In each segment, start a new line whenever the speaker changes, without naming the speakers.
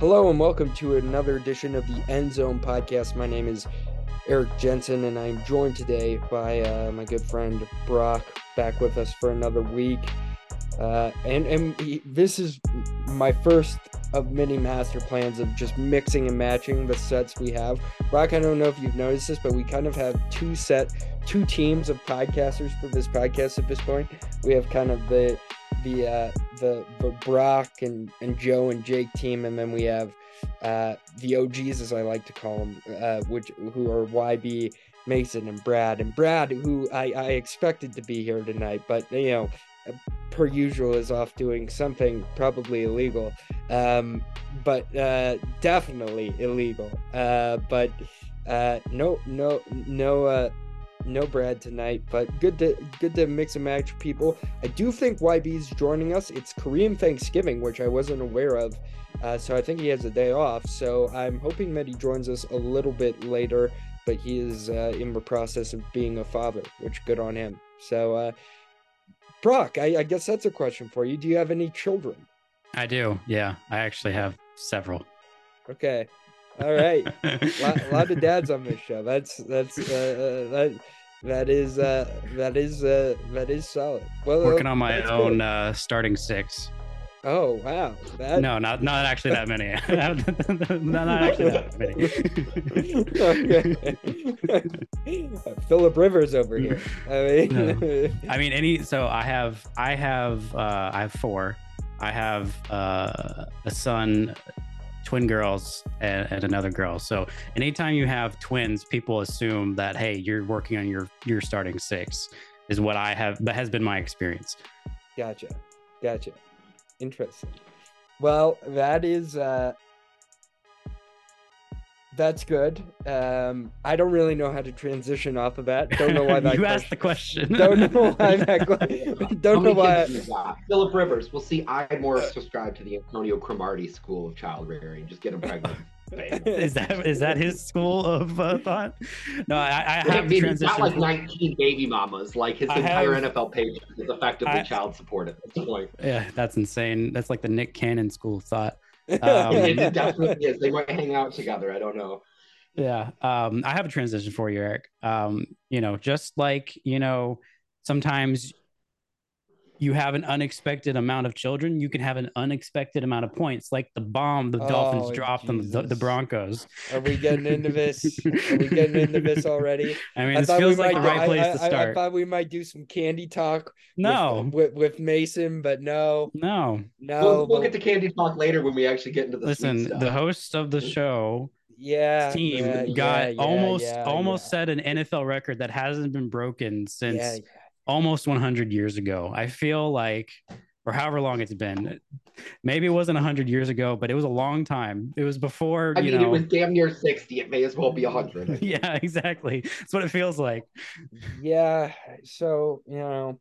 Hello and welcome to another edition of the End Zone Podcast. My name is Eric Jensen, and I'm joined today by uh, my good friend Brock, back with us for another week. Uh, and and he, this is my first of many master plans of just mixing and matching the sets we have. Brock, I don't know if you've noticed this, but we kind of have two set, two teams of podcasters for this podcast at this point. We have kind of the the uh, the the Brock and and Joe and Jake team, and then we have uh, the OGs, as I like to call them, uh, which who are YB, Mason, and Brad. And Brad, who I, I expected to be here tonight, but you know, per usual, is off doing something probably illegal, um, but uh, definitely illegal. Uh, but uh, no, no, no. No Brad tonight, but good to good to mix and match people. I do think YB's joining us. It's Korean Thanksgiving, which I wasn't aware of. Uh, so I think he has a day off. So I'm hoping that he joins us a little bit later, but he is uh, in the process of being a father, which good on him. So, uh, Brock, I, I guess that's a question for you. Do you have any children?
I do. Yeah, I actually have several.
Okay. All right. a, lot, a lot of dads on this show. That's that's uh, uh, that that is uh that is uh that is solid.
Well, working on my own uh starting six.
Oh wow!
That... No, not not actually that many. not, not actually that
many. Philip Rivers over here. I mean,
no. I mean any. So I have I have uh, I have four. I have uh, a son, twin girls, and, and another girl. So anytime you have twins, people assume that hey, you're working on your your starting six. Is what I have. That has been my experience.
Gotcha. Gotcha. Interesting. Well, that is uh that's good. Um, I don't really know how to transition off of that. Don't know why that.
you question, asked the question.
Don't know why that. don't know why.
Philip Rivers. We'll see. I more subscribe to the Antonio Cromartie School of Child Rearing. Just get him pregnant.
is that is that his school of uh, thought? No, I, I have
He's got like 19 baby mamas. Like his I entire have, NFL page is effectively I, child support at this point.
Yeah, that's insane. That's like the Nick Cannon school of thought.
Um, it definitely is. They might hang out together. I don't know.
Yeah, um, I have a transition for you, Eric. Um, you know, just like you know, sometimes you have an unexpected amount of children, you can have an unexpected amount of points, like the bomb the Dolphins oh, dropped on the, the, Broncos.
Are we getting into this? Are we getting into this already?
I mean, I this feels like the right place
I,
to start.
I, I, thought we might do some candy talk.
No,
with, with, with Mason, but no,
no,
no.
We'll, we'll get to candy talk later when we actually get into the.
Listen, the hosts of the show
yeah
team
yeah,
got
yeah,
almost
yeah,
almost set an NFL record that hasn't been broken since almost 100 years ago. I feel like, or however long it's been, maybe it wasn't 100 years ago, but it was a long time. It was before.
I
mean,
know,
it
was damn near 60. It may as well be 100.
yeah, exactly. That's what it feels like.
Yeah. So, you know,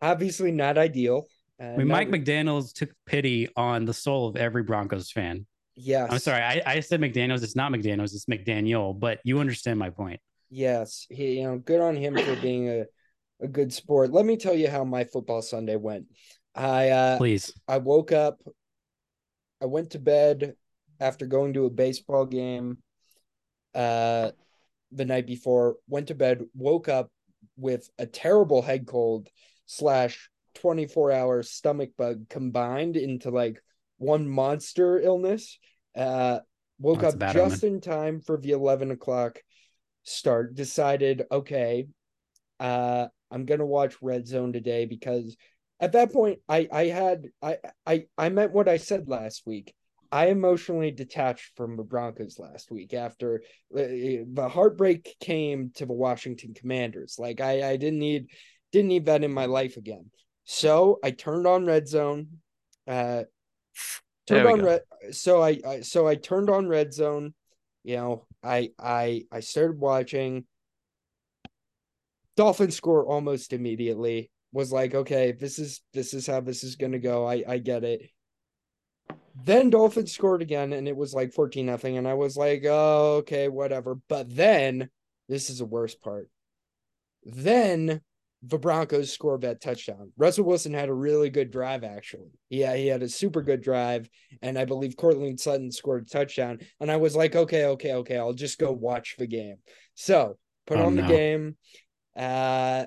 obviously not ideal.
Uh, I mean, Mike McDaniels took pity on the soul of every Broncos fan.
Yes.
I'm sorry. I, I said McDaniels. It's not McDaniels. It's McDaniel. But you understand my point.
Yes. He, you know, good on him for being a a good sport. Let me tell you how my football Sunday went. I uh,
please.
I woke up. I went to bed after going to a baseball game. Uh, the night before, went to bed, woke up with a terrible head cold slash 24 hour stomach bug combined into like one monster illness. Uh, woke up just omen. in time for the 11 o'clock start. Decided, okay, uh, I'm gonna watch Red Zone today because at that point I I had I I I meant what I said last week. I emotionally detached from the Broncos last week after uh, the heartbreak came to the Washington Commanders. Like I I didn't need didn't need that in my life again. So I turned on Red Zone. Uh, turned on go. red. So I, I so I turned on Red Zone. You know, I I I started watching. Dolphins score almost immediately. Was like, okay, this is this is how this is gonna go. I I get it. Then Dolphins scored again, and it was like fourteen nothing, and I was like, oh, okay, whatever. But then this is the worst part. Then the Broncos score that touchdown. Russell Wilson had a really good drive, actually. Yeah, he had a super good drive, and I believe Courtland Sutton scored a touchdown. And I was like, okay, okay, okay, I'll just go watch the game. So put
Oh,
on the game. Uh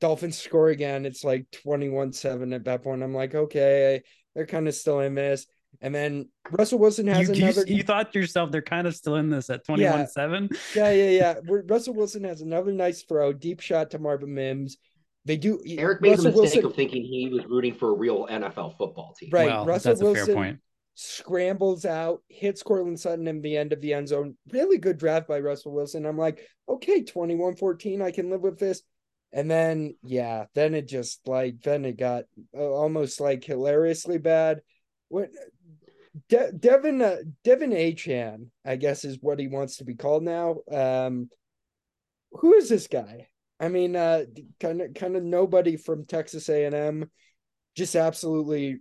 Dolphins score again. It's like 21-7 at that point. I'm like, okay, they're kind of still in this. And then Russell Wilson has
You, you,
another
you thought to yourself they're kind of still in this at 21 7.
yeah, yeah, yeah. Ru- Russell Wilson has another nice throw, deep shot to Marvin Mims. They do.
Eric made
Russell
the mistake
Wilson,
of thinking he was rooting for a real NFL football team.
Right,
Well,
Russell
that's a fair
Wilson-
point.
Scrambles out, hits Courtland Sutton in the end of the end zone. Really good draft by Russell Wilson. I'm like, okay, 21-14, I can live with this. And then, yeah, then it just like, then it got uh, almost like hilariously bad. What De- Devin uh, De'Von Achane, I guess is what he wants to be called now. Um, who is this guy? I mean, uh, kind of kind of nobody from Texas A and M, just absolutely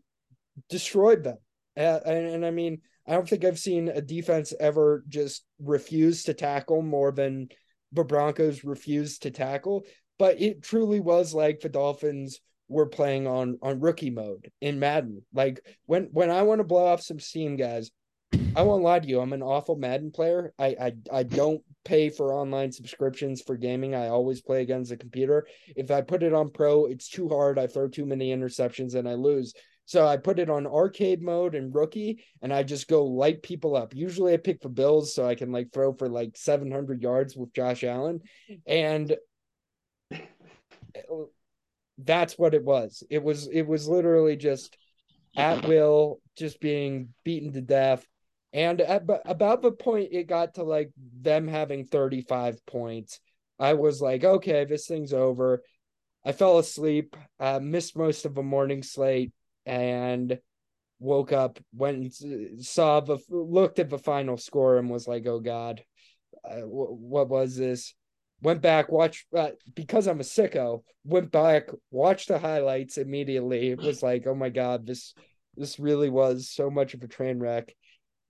destroyed them. Uh, and, and I mean, I don't think I've seen a defense ever just refuse to tackle more than the Broncos refused to tackle. But it truly was like the Dolphins were playing on on rookie mode in Madden. Like when when I want to blow off some steam, guys, I won't lie to you. I'm an awful Madden player. I I I don't pay for online subscriptions for gaming. I always play against the computer. If I put it on pro, it's too hard. I throw too many interceptions and I lose. So I put it on arcade mode and rookie, and I just go light people up. Usually I pick the Bills so I can like throw for like 700 yards with Josh Allen. And that's what it was. It was it was literally just at will, just being beaten to death. And at, about the point it got to like them having 35 points, I was like, okay, this thing's over. I fell asleep, uh, missed most of the morning slate, and woke up, went and saw the looked at the final score and was like, oh god, uh, wh- what was this? Went back, watched uh, because I'm a sicko. Went back, watched the highlights immediately. It was like, oh my god, this this really was so much of a train wreck.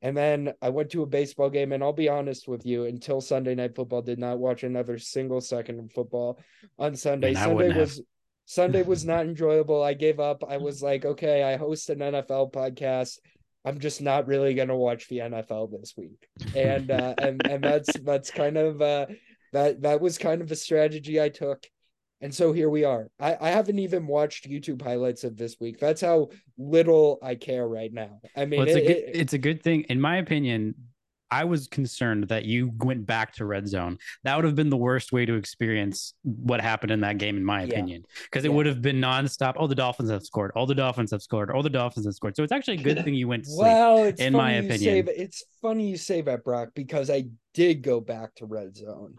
And then I went to a baseball game, and I'll be honest with you, until Sunday night football, did not watch another single second of football on Sunday. Sunday was Sunday was not enjoyable. I gave up. I was like, okay, I host an NFL podcast. I'm just not really gonna watch the NFL this week. And uh and, and that's that's kind of uh that that was kind of a strategy I took. And so here we are. I, I haven't even watched YouTube highlights of this week. That's how little I care right now. I mean,
Well, it's,
it-
a good,
it-
it's a good thing. In my opinion, I was concerned that you went back to red zone. That would have been the worst way to experience what happened in that game, in my
Yeah.
opinion, because it
Yeah.
would have been nonstop. Oh, the Dolphins have scored. All the Dolphins have scored. All the Dolphins have scored. So it's actually a good thing you went to sleep.
Well, it's
in
funny
my
you say that. It's funny you say that, Brock, because I did go back to red zone,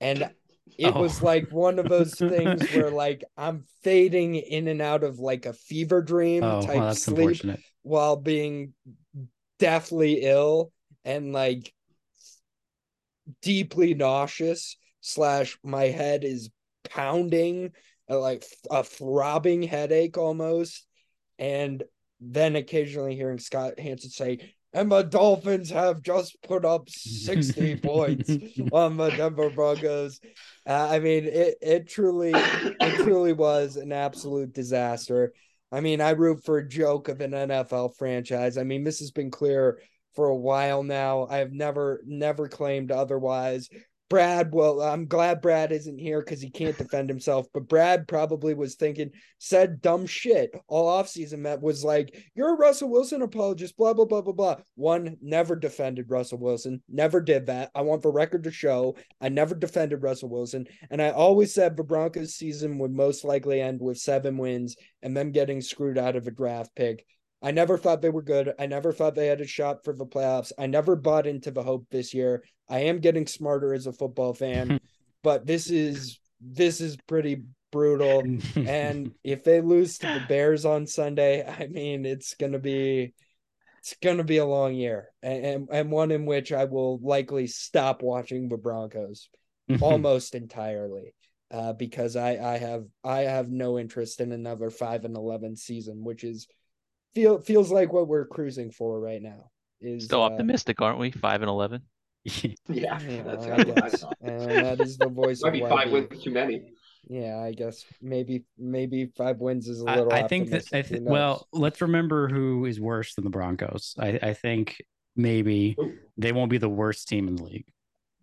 and it
Oh.
was like one of those things where like I'm fading in and out of like a fever dream
oh,
type
well,
sleep while being deathly ill and like deeply nauseous slash my head is pounding uh, like a throbbing headache almost. And then occasionally hearing scott hanson say and the dolphins have just put up 60 points on the denver broncos. Uh, i mean it, it truly it truly was an absolute disaster. I mean, I root for a joke of an NFL franchise. I mean, this has been clear for a while now. I have never, never claimed otherwise. Brad, well, I'm glad Brad isn't here because he can't defend himself. But Brad probably was thinking, said dumb shit all offseason that was like, you're a Russell Wilson apologist, blah, blah, blah, blah, blah. One, never defended Russell Wilson, never did that. I want the record to show I never defended Russell Wilson. And I always said the Broncos season would most likely end with seven wins and them getting screwed out of a draft pick. I never thought they were good. I never thought they had a shot for the playoffs. I never bought into the hope this year. I am getting smarter as a football fan, but this is this is pretty brutal. And if they lose to the Bears on Sunday, I mean it's gonna be it's gonna be a long year and and, and one in which I will likely stop watching the Broncos almost entirely uh, because I I have I have no interest in another five and eleven season, which is feel feels like what we're cruising for right now. Is
Still
uh,
optimistic, aren't we? Five and eleven.
Yeah,
Yeah,
that's
I
kind of what I
guess. and that is the voice
Might
of
be five wins too many.
Yeah, I guess maybe maybe five wins is a
I,
little.
I think that. I th- well, let's remember who is worse than the Broncos. I, I think maybe
Ooh.
they won't be the worst team in the league.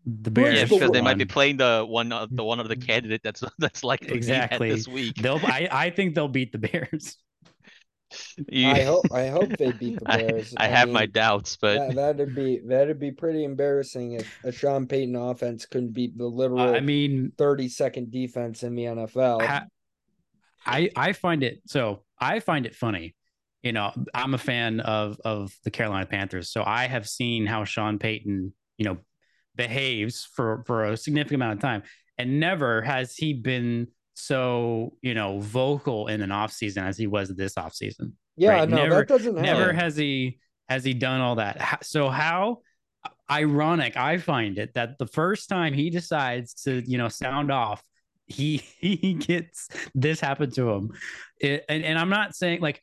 The Bears.
Yeah, because they might be playing the one, uh, the one of the candidate that's that's likely
Exactly.
to be at this week.
They'll. I, I think they'll beat the Bears.
You-
I hope I hope they beat the
I-
Bears.
I, have my doubts, but
that, that'd be that'd be pretty embarrassing if a Sean Payton offense couldn't beat the literal
Uh, I mean,
thirty second defense in the NFL.
ha- I I find it so I find it funny. You know, I'm a fan of of the Carolina Panthers, so I have seen how Sean Payton, you know, behaves for for a significant amount of time, and never has he been so you know vocal in an off season as he was this off season.
yeah,
right,
no,
never-
that doesn't happen.
Never has he has he done all that. So how ironic I find it that the first time he decides to you know sound off, he he gets this happen to him, It- and and I'm not saying like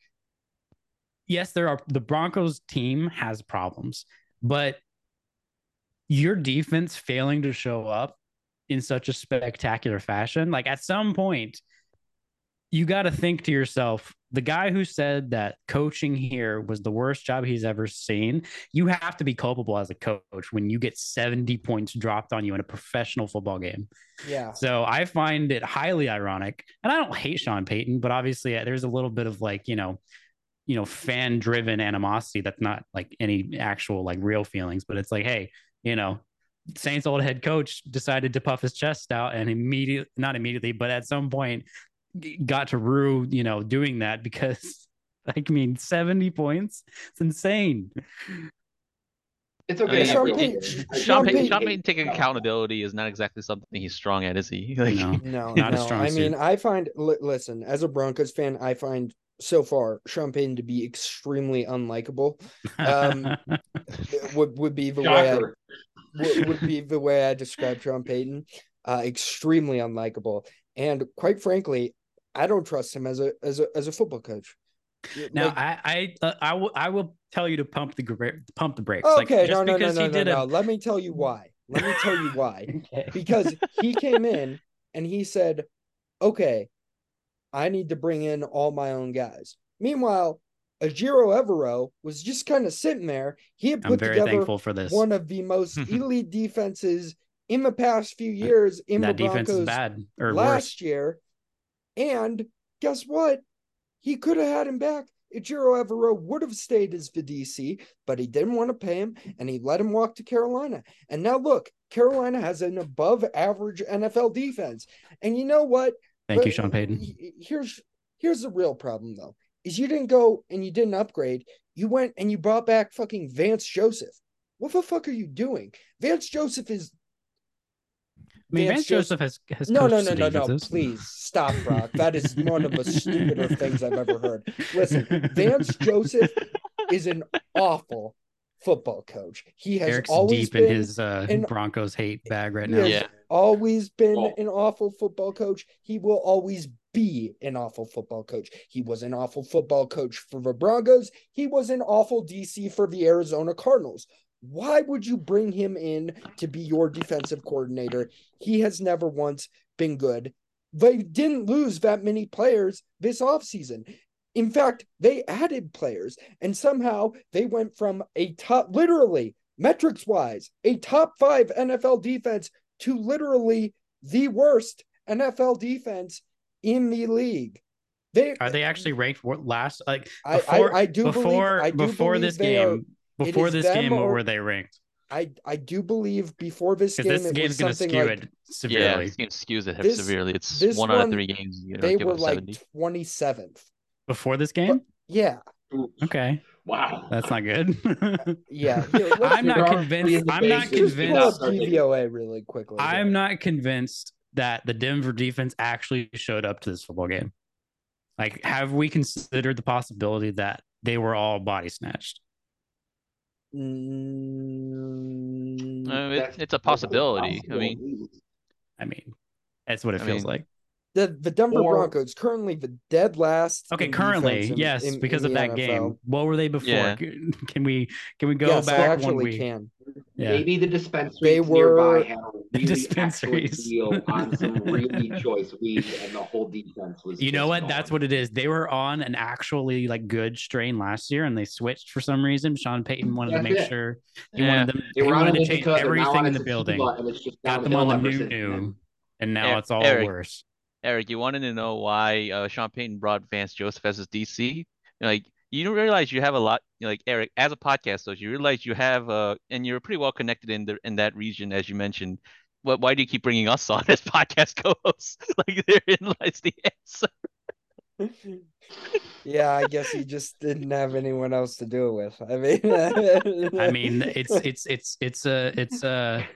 yes, there are the Broncos team has problems, but your defense failing to show up in such a spectacular fashion, like at some point, you got to think to yourself, the guy who said that coaching here was the worst job he's ever seen, you have to be culpable as a coach when you get 70 points dropped on you in a professional football game.
Yeah,
So I find it highly ironic. And I don't hate Sean Payton, but obviously uh, there's a little bit of like, you know, you know, fan driven animosity that's not like any actual like real feelings, but it's like, hey, you know, Saints old head coach decided to puff his chest out and immediately not immediately, but at some point got to rue, you know, doing that because I mean 70 points. It's insane.
It's
I
okay.
mean,
Sean Payton- Sean
Sean Payton,
Payton-
Sean Payton taking accountability is not exactly something he's strong at, is he? Like,
No.
no,
Not a
no.
strong
I mean. I find li- listen as a Broncos fan, I find so far Sean Payton to be extremely unlikable. Um, would would be the way I,
Shocker.
would, would be the way I describe Sean Payton. Uh, extremely unlikable, and quite frankly, I don't trust him as a as a as a football coach.
Now
Like,
I I uh, I will I will tell you to pump the pump the brakes.
okay,
like, just
no, no, no, no,
he
no,
did
no.
a
Let me tell you why. Let me tell you why.
Okay.
because he came in and he said, "Okay, I need to bring in all my own guys." Meanwhile, Ejiro Evero was just kind of sitting there. He had put together
thankful for this.
one of the most elite defenses in the past few years in
that
the
defense
Broncos
is bad or
last
worse.
year. And guess what? He could have had him back. Ejiro Evero would have stayed as the DC, but he didn't want to pay him and he let him walk to Carolina. And now look, Carolina has an above average NFL defense. And you know what?
Thank you, Sean Payton.
Here's here's the real problem though. Is you didn't go and you didn't upgrade. You went and you brought back fucking Vance Joseph. What the fuck are you doing? Vance Joseph is
I mean,
Vance
Vance
Joseph-
Joseph has, has
no, no,
coached
no, no, no. Please stop, Brock. That is one of the stupider things I've ever heard. Listen, Vance Joseph is an awful football coach. He has
Eric's
always
deep
been
in his uh,
in-
Broncos hate bag right now.
Yeah.
Always been
Well-
an awful football coach. He will always be an awful football coach. He was an awful football coach for the Broncos. He was an awful DC for the Arizona Cardinals. Why would you bring him in to be your defensive coordinator? He has never once been good. They didn't lose that many players this offseason. In fact, they added players and somehow they went from a top, literally, metrics wise, a top five NFL defense to literally the worst NFL defense in the league. They
Are they actually ranked last? Like
I,
before,
I, I do
before
believe I do
before this
they are-
game? before this game, what
or-
were they ranked?
I I do believe before this game
this
it
game's
was
going to
something
skew
like
it
yeah,
severely.
this game skews it
This-
severely. It's
this
one out of three games. You know,
they were like
70.
twenty seventh.
Before this game,
Yeah,
okay,
Wow.
that's not good.
yeah. Here,
I'm not convinced.
three in the
I'm not
bases.
Just pull up
convinced.
DVOA really quickly.
I'm not convinced that the Denver defense actually showed up to this football game. Like, have we considered the possibility that they were all body snatched?
Mm,
Uh, it- it's a
totally
possibility. I mean,
I mean, that's what it
I
feels
mean,
like.
The the Denver
Or-
Broncos currently the dead last.
Okay,
in
currently,
in-
yes,
in-
because
in
of that
NFL.
game. What were they before?
Yeah.
Can we can we go
yes, I
back one
actually
week?
can.
Yeah.
maybe the dispensaries
They were-
nearby had a really
Dispensaries.
deal on some really choice weed, and the whole defense was.
You know what? That's
gone.
what it is. They were on an actually like good strain last year, and they switched for some reason. Sean Payton wanted to make
it.
sure he
Yeah.
wanted them.
They were on
wanted to change
indica, and now
everything in the building.
and
Got them on
downhill
the new new, and now it's all worse.
Eric, you wanted to know why uh, Sean Payton brought Vance Joseph as his DC? Like, you don't realize you have a lot. Like Eric, as a podcast host, you realize you have, uh, and you're pretty well connected in the in that region, as you mentioned. What? Why do you keep bringing us on as podcast co-hosts? like, therein lies the answer.
yeah, I guess he just didn't have anyone else to do it with. I mean,
I mean, it's it's it's it's a it's a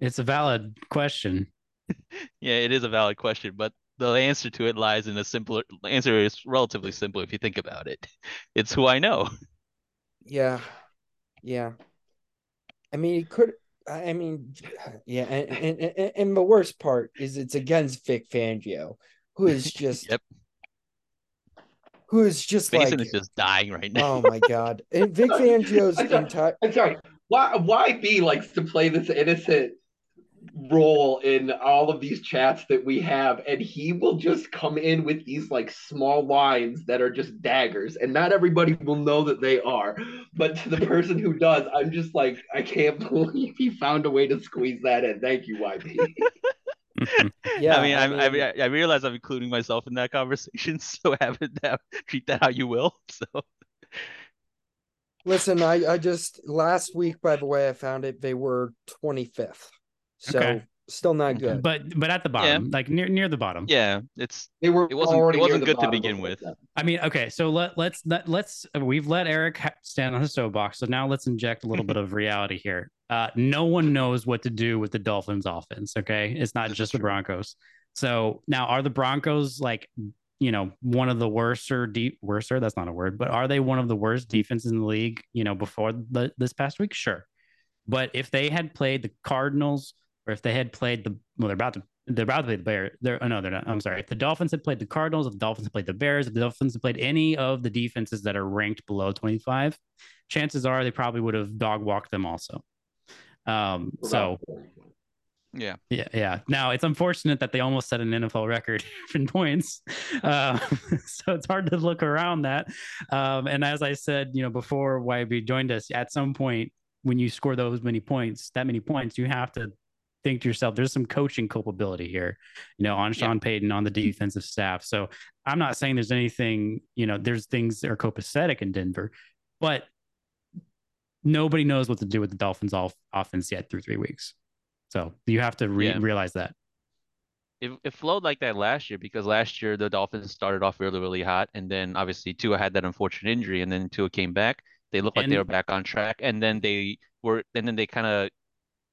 it's a valid question.
Yeah, it is a valid question, but the answer to it lies in a simpler answer is relatively simple if you think about it. It's who I know.
yeah, yeah. I mean, it could. I I mean, yeah, and, and and and the worst part is it's against Vic Fangio, who is just,
Yep.
who is just
Mason
like,
is just dying right now.
oh my god, and Vic Fangio's
I'm sorry.
entire.
I'm sorry. Why YB likes to play this innocent role in all of these chats that we have, and he will just come in with these like small lines that are just daggers, and not everybody will know that they are. But to the person who does, I'm just like, I can't believe he found a way to squeeze that in. Thank you, YB.
Yeah,
I mean, I, I,
mean,
I, I realize I'm including myself in that conversation, so have it have, treat that how you will. So
Listen, I, I just last week, by the way, I found it. They were 25th, so
Okay.
still not good.
But but at the bottom, like near near the bottom.
yeah, it's
They were
It wasn't- it wasn't good to begin with.
that.
I mean, okay, so let let's let, let's we've let Eric stand on his soapbox, so now let's inject a little bit of reality here. Uh, no one knows what to do with the Dolphins' offense. Okay, it's not
This
just
is
the. Broncos. So now, are the Broncos like you know one of the worser deep worser? That's not a word, but are they one of the worst defenses in the league? You know, before the, this past week, sure. But if they had played the Cardinals, or if they had played the well, they're about to they're about to play the Bears. They're oh no, they're not. I'm sorry. If the Dolphins had played the Cardinals, if the Dolphins had played the Bears, if the Dolphins had played any of the defenses that are ranked below 25, chances are they probably would have dog walked them also. Um, so
yeah.
yeah, yeah. Now it's unfortunate that they almost set an NFL record in points, uh, so it's hard to look around that. Um, and as I said, you know, before YB joined us, at some point when you score those many points, that many points, you have to think to yourself, there's some coaching culpability here, you know, on
Yeah.
Sean Payton on the defensive staff. So I'm not saying there's anything, you know, there's things that are copacetic in Denver, but nobody knows what to do with the Dolphins off offense yet through three weeks. So you have to re-
Yeah.
realize that.
It, it flowed like that last year because last year the Dolphins started off really, really hot, and then obviously Tua had that unfortunate injury, and then Tua came back. They looked like they were back on track, and then they were, and then they kind of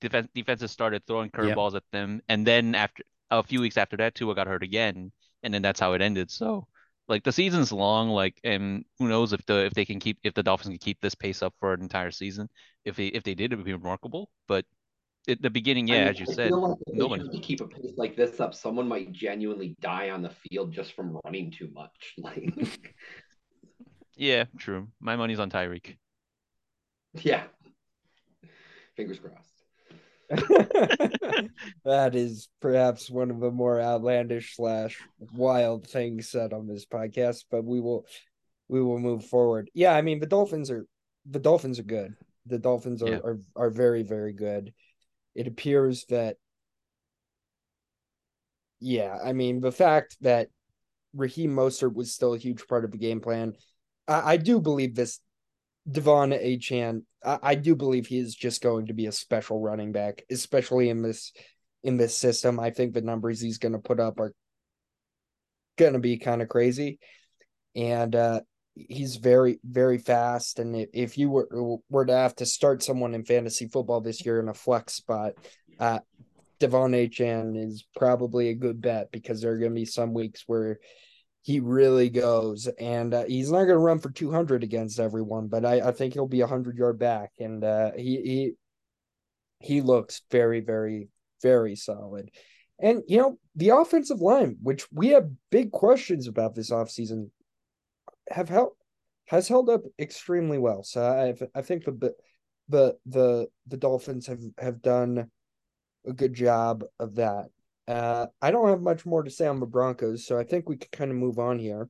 defense defenses started throwing
Yep.
curveballs at them, and then after a few weeks after that, Tua got hurt again, and then that's how it ended. So like the season's long, like, and who knows if the if they can keep if the Dolphins can keep this pace up for an entire season. If they if they did, it would be remarkable. But at the beginning, yeah,
I mean,
as you
I
said,
like
no one-
choose to keep a pace like this up, someone might genuinely die on the field just from running too much. Like,
yeah, true. My money's on Tyreek.
yeah. Fingers crossed.
that is perhaps one of the more outlandish slash wild things said on this podcast, but we will we will move forward. Yeah, I mean the Dolphins are the Dolphins are good. The Dolphins are
Yeah.
are, are very, very good. It appears that yeah, I mean the fact that Raheem Mostert was still a huge part of the game plan. I, I do believe this De'Von Achane, I, I do believe he is just going to be a special running back, especially in this in this system. I think the numbers he's going to put up are going to be kind of crazy, and uh, he's very very fast. And if, if you were were to have to start someone in fantasy football this year in a flex spot, uh, De'Von Achane is probably a good bet because there are going to be some weeks where he really goes and uh, he's not going to run for 200 against everyone but i, I think he'll be a 100 yard back and uh, he he he looks very very very solid and you know the offensive line which we have big questions about this offseason have held has held up extremely well so i i think the the the the Dolphins have have done a good job of that. Uh, I don't have much more to say on the Broncos, so I think we could kind of move on here.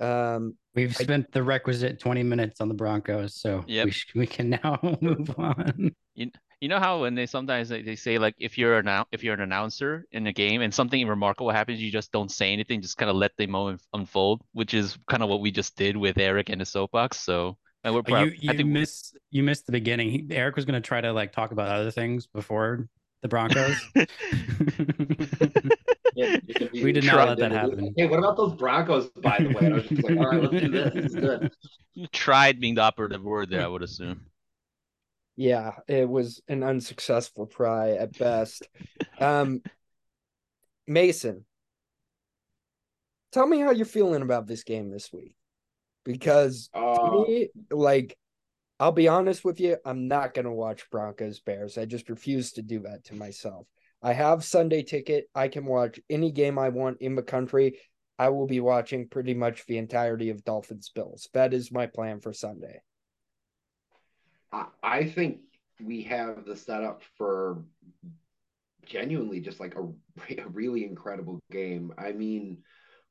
Um,
We've
I-
spent the requisite 20 minutes on the Broncos, so
Yep.
we, sh- we can now move on.
You you know how when they sometimes they, they say like if you're an if you're an announcer in a game and something remarkable happens, you just don't say anything, just kind of let the moment unfold, which is kind of what we just did with Eric and the soapbox. So and we're proud.
you
I
you
think
miss you missed the beginning. He, Eric was going to try to like talk about other things before the Broncos.
Yeah, you can be
We did not let that happen.
Hey, what about those Broncos? By the way, I was just like, all right, let's do this. This is good.
you tried being the operative word there, I would assume.
yeah, it was an unsuccessful try at best. Um, Mason, tell me how you're feeling about this game this week, because to
Uh,
me, like, I'll be honest with you, I'm not gonna watch Broncos Bears. I just refuse to do that to myself. I have Sunday ticket. I can watch any game I want in the country. I will be watching pretty much the entirety of Dolphins Bills. That is my plan for Sunday.
I, I think we have the setup for genuinely just like a, a really incredible game. I mean,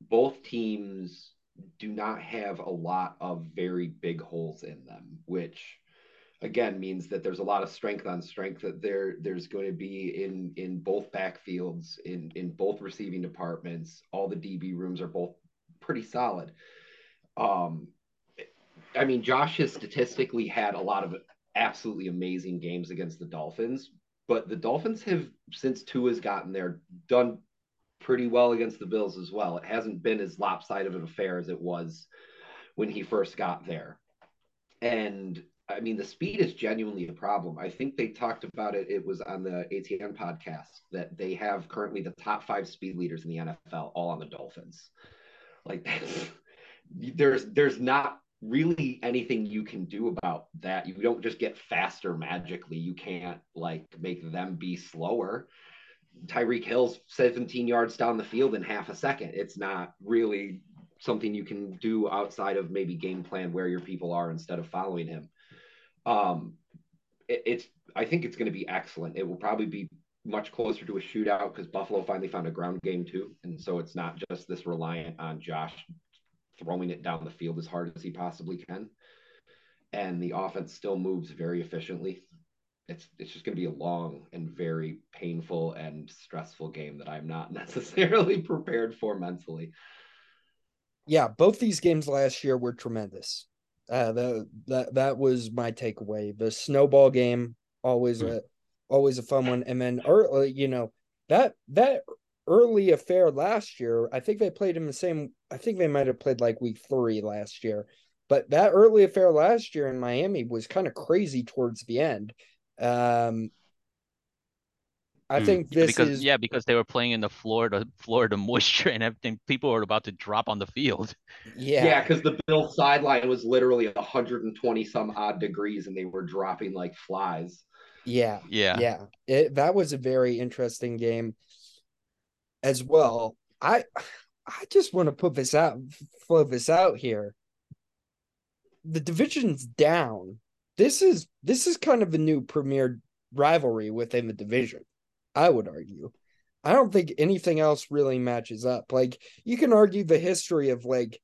both teams do not have a lot of very big holes in them, which again means that there's a lot of strength on strength that there there's going to be in in both backfields in in both receiving departments. All the db rooms are both pretty solid. Um i mean josh has statistically had a lot of absolutely amazing games against the dolphins but the dolphins have since Tua's gotten there done pretty well against the bills as well it hasn't been as lopsided of an affair as it was when he first got there and I mean, the speed is genuinely a problem. I think they talked about it. It was on the ATN podcast that they have currently the top five speed leaders in the NFL, all on the Dolphins. Like, there's there's not really anything you can do about that. You don't just get faster magically. You can't like make them be slower. Tyreek Hill's 17 yards down the field in half a second. It's not really something you can do outside of maybe game plan where your people are instead of following him. Um, it, it's I think it's going to be excellent. It will probably be much closer to a shootout because Buffalo finally found a ground game too, and so it's not just this reliant on Josh throwing it down the field as hard as he possibly can. And the offense still moves very efficiently. It's it's just going to be a long and very painful and stressful game that I'm not necessarily prepared for mentally.
Yeah, both these games last year were tremendous. Uh, the, that that was my takeaway. The snowball game always
Hmm.
a always a fun one, and then early, you know that that early affair last year. I think they played in the same. I think they might have played like week three last year, but that early affair last year in Miami was kind of crazy towards the end. Um, I
Hmm.
think this
because
is
yeah, because they were playing in the Florida Florida moisture and everything. People were about to drop on the field.
yeah
Yeah, because the Bill sideline was literally 120 some odd degrees and they were dropping like flies.
yeah
Yeah.
yeah it, that was a very interesting game as well i i just want to put this out flow this out here the division's down this is this is kind of the new premier rivalry within the division i would argue i don't think anything else really matches up like you can argue the history of like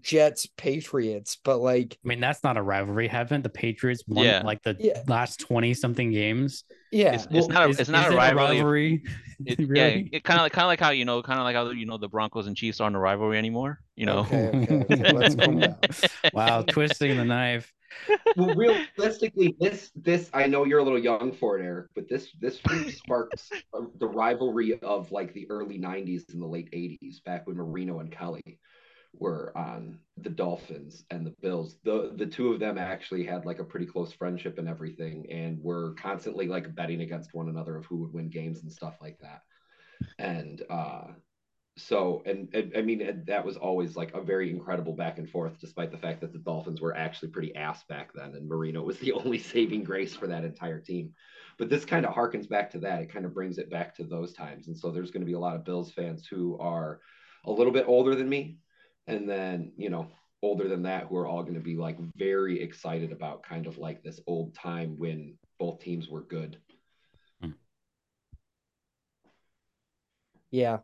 jets patriots but like
I mean, that's not a rivalry. Haven't the Patriots won
Yeah.
like the
Yeah.
last 20 something games?
Yeah
It's, it's not a,
Is-
it's not
is
a
it
rivalry. It, Yeah, it kind of like kind of like how you know, kind of like how you know the Broncos and Chiefs aren't a rivalry anymore. You know.
Okay, okay, okay, let's calm down.
wow, twisting the knife.
Well, realistically, this this I know you're a little young for it, Eric, but this this really sparks uh, the rivalry of like the early 90s and the late 80s, back when Marino and Kelly were on the Dolphins and the Bills. The the two of them actually had like a pretty close friendship and everything, and were constantly like betting against one another of who would win games and stuff like that. And uh so and, and I mean and that was always like a very incredible back and forth, despite the fact that the Dolphins were actually pretty ass back then, and Marino was the only saving grace for that entire team. But this kind of harkens back to that. It kind of brings it back to those times, and so there's going to be a lot of Bills fans who are a little bit older than me, and then you know older than that who are all going to be like very excited about kind of like this old time when both teams were good.
Yeah,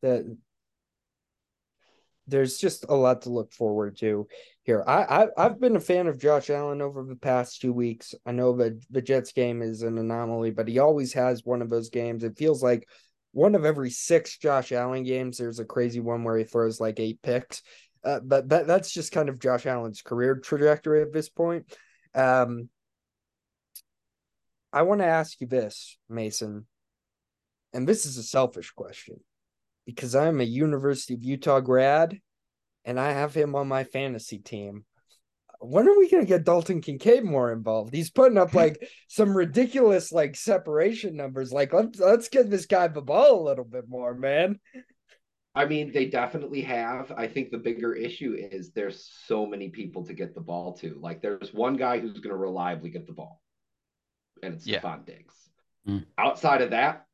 that there's just a lot to look forward to here. I, I have been a fan of Josh Allen over the past two weeks. I know that the Jets game is an anomaly, but he always has one of those games. It feels like one of every six Josh Allen games, there's a crazy one where he throws like eight picks. Uh, but that, that's just kind of Josh Allen's career trajectory at this point. Um, I want to ask you this, Mason, and this is a selfish question because I'm a University of Utah grad and I have him on my fantasy team. When are we going to get Dalton Kincaid more involved? He's putting up like some ridiculous like separation numbers. Like let's let's get this guy the ball a little bit more, man.
I mean, they definitely have. I think the bigger issue is there's so many people to get the ball to. Like, there's one guy who's going to reliably get the ball, and it's yeah. Stefon Diggs. Mm. Outside of that,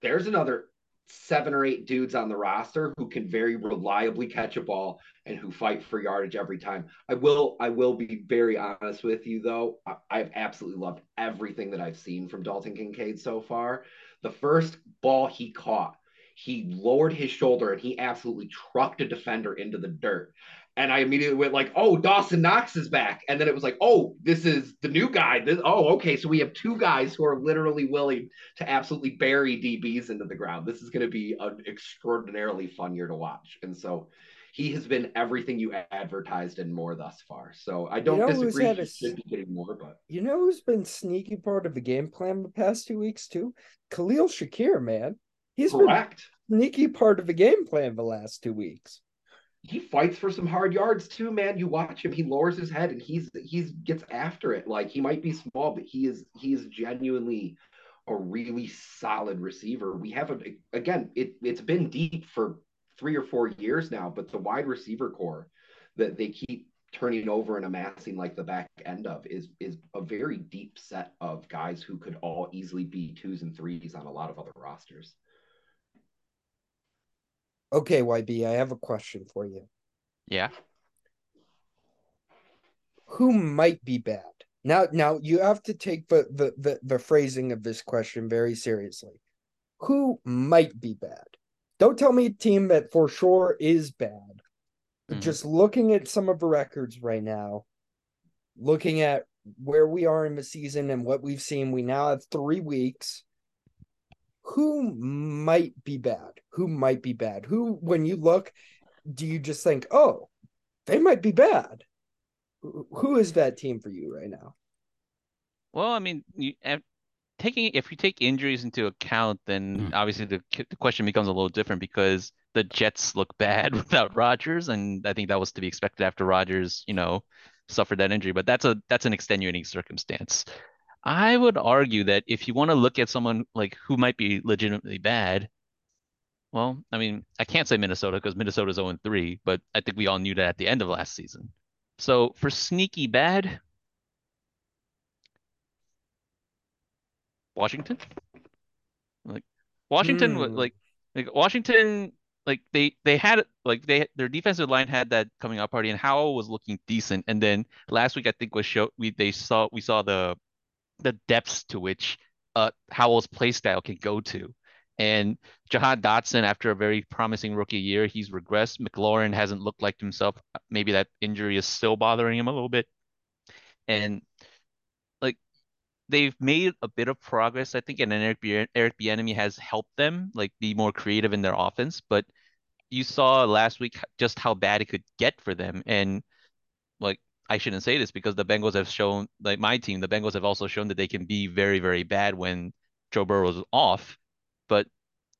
there's another seven or eight dudes on the roster who can very reliably catch a ball and who fight for yardage every time. I will I will be very honest with you though. I, have absolutely loved everything that I've seen from Dalton Kincaid so far. The first ball he caught he lowered his shoulder and he absolutely trucked a defender into the dirt. And I immediately went like, "Oh, Dawson Knox is back," and then it was like, "Oh, this is the new guy." This, oh, okay, so we have two guys who are literally willing to absolutely bury DBs into the ground. This is going to be an extraordinarily fun year to watch, and so he has been everything you advertised and more thus far. So I don't you know disagree. He a, should be getting more, but
you know who's been sneaky part of the game plan the past two weeks too? Khalil Shakir, man. He's correct. Sneaky part of the game plan the last two weeks.
He fights for some hard yards too, man. You watch him; he lowers his head and he's he's gets after it. Like he might be small, but he is he is genuinely a really solid receiver. We have a again, it it's been deep for three or four years now, but the wide receiver core that they keep turning over and amassing like the back end of is is a very deep set of guys who could all easily be twos and threes on a lot of other rosters.
Okay, YB, I have a question for you.
Yeah.
Who might be bad? Now now you have to take the the the, the phrasing of this question very seriously. Who might be bad? Don't tell me a team that for sure is bad. Mm-hmm. Just looking at some of the records right now, looking at where we are in the season and what we've seen, we now have three weeks who might be bad? Who might be bad? Who, when you look, do you just think, oh, they might be bad? Who is that team for you right now?
Well, I mean, you, taking if you take injuries into account, then mm. obviously the the question becomes a little different because the Jets look bad without Rodgers, and I think that was to be expected after Rodgers, you know, suffered that injury. But that's a that's an extenuating circumstance. I would argue that if you want to look at someone like who might be legitimately bad, well, I mean, I can't say Minnesota because Minnesota's 0 3, but I think we all knew that at the end of last season. So for sneaky bad, Washington, like Washington, mm. like like Washington, like they they had like they their defensive line had that coming out party, and Howell was looking decent. And then last week, I think was show we they saw we saw the the depths to which uh, Howell's play style can go to. And Jahan Dotson, after a very promising rookie year, he's regressed. McLaurin hasn't looked like himself. Maybe that injury is still bothering him a little bit. And like they've made a bit of progress, I think, and Eric B- Eric Bieniemy has helped them like be more creative in their offense. But you saw last week just how bad it could get for them, and I shouldn't say this because the Bengals have shown, like my team, the Bengals have also shown that they can be very, very bad when Joe Burrow is off. But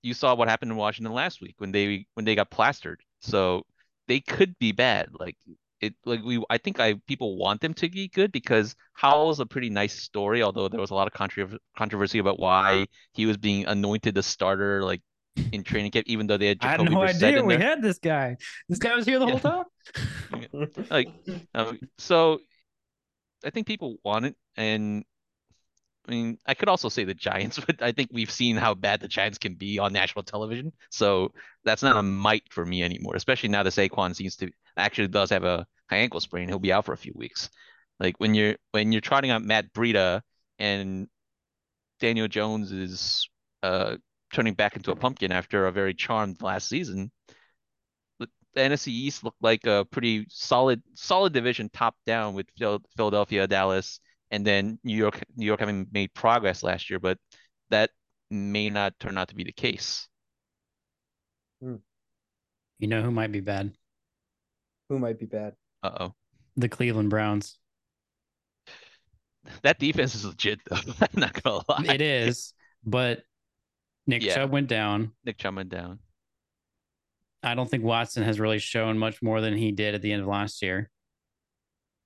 you saw what happened in Washington last week when they when they got plastered. So they could be bad. Like it, like we, I think I people want them to be good because Howell's a pretty nice story. Although there was a lot of controversy controversy about why he was being anointed the starter, like in training camp, even though they had.
Jacoby I had no Brissett idea we had this guy. This guy was here the yeah. whole
time. like, um, so I think people want it, and I mean, I could also say the Giants, but I think we've seen how bad the Giants can be on national television. So that's not a might for me anymore, especially now that Saquon seems to actually does have a high ankle sprain. He'll be out for a few weeks. Like when you're when you're trotting out Matt Breida and Daniel Jones is uh, turning back into a pumpkin after a very charmed last season. The NFC East looked like a pretty solid solid division top down with Philadelphia, Dallas, and then New York New York having made progress last year, but that may not turn out to be the case.
You know who might be bad?
Who might be bad?
Uh oh.
The Cleveland Browns.
That defense is legit though. I'm not gonna lie.
It is, but Nick
Yeah.
Chubb went down.
Nick Chubb went down.
I don't think Watson has really shown much more than he did at the end of last year.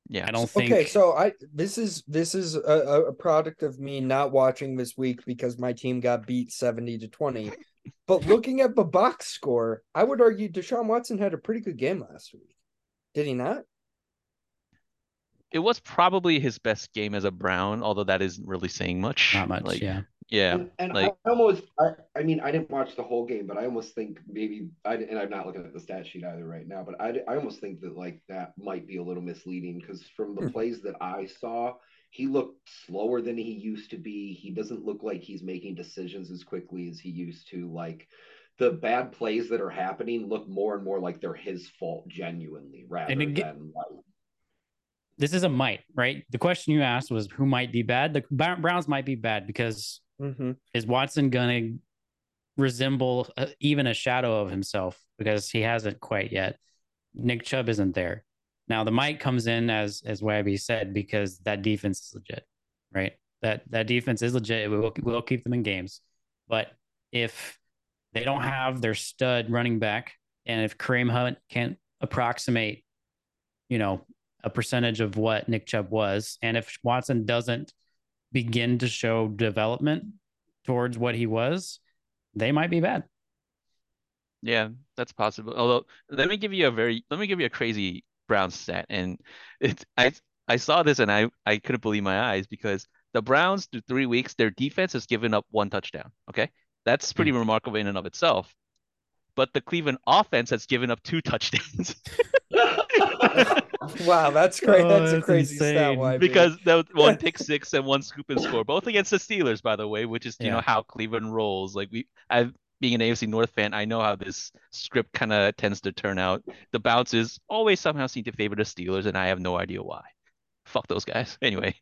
Yeah.
I don't think
Okay, so I this is this is a, a- a product of me not watching this week because my team got beat 70 to 20. But looking at the box score, I would argue Deshaun Watson had a pretty good game last week. Did he not?
it was probably his best game as a Brown, although that isn't really saying much.
not much.
Like,
yeah.
Yeah.
And, and
like-
I almost, I, I mean, I didn't watch the whole game, but I almost think maybe, I, and I'm not looking at the stat sheet either right now, but I, I almost think that like that might be a little misleading because from the
Hmm.
plays that I saw, he looked slower than he used to be. He doesn't look like he's making decisions as quickly as he used to. Like the bad plays that are happening look more and more like they're his fault, genuinely, rather
And again-
than like.
This is a might, right? The question you asked was who might be bad. The Browns might be bad because
Mm-hmm.
is Watson gonna resemble uh, even a shadow of himself because he hasn't quite yet. Nick Chubb isn't there. Now the might comes in as as Wabby said because that defense is legit, right? That that defense is legit. We will we'll keep them in games, but if they don't have their stud running back, and if Kareem Hunt can't approximate, you know, a percentage of what Nick Chubb was, and if Watson doesn't begin to show development towards what he was, they might be bad.
Yeah, that's possible. Although, let me give you a very, let me give you a crazy Browns stat, and it's I I saw this and I I couldn't believe my eyes because the Browns through three weeks their defense has given up one touchdown. Okay, that's hmm. pretty remarkable in and of itself. But the Cleveland offense has given up two touchdowns
Wow, that's great.
Oh,
that's a
that's
crazy stat.
insane.
YB.
because that was one pick six and one scoop and score, both against the Steelers, by the way, which is you know how Cleveland rolls. Like we, I being an AFC North fan, I know how this script kind of tends to turn out. The bounces always somehow seem to favor the Steelers, and I have no idea why. Fuck those guys. Anyway,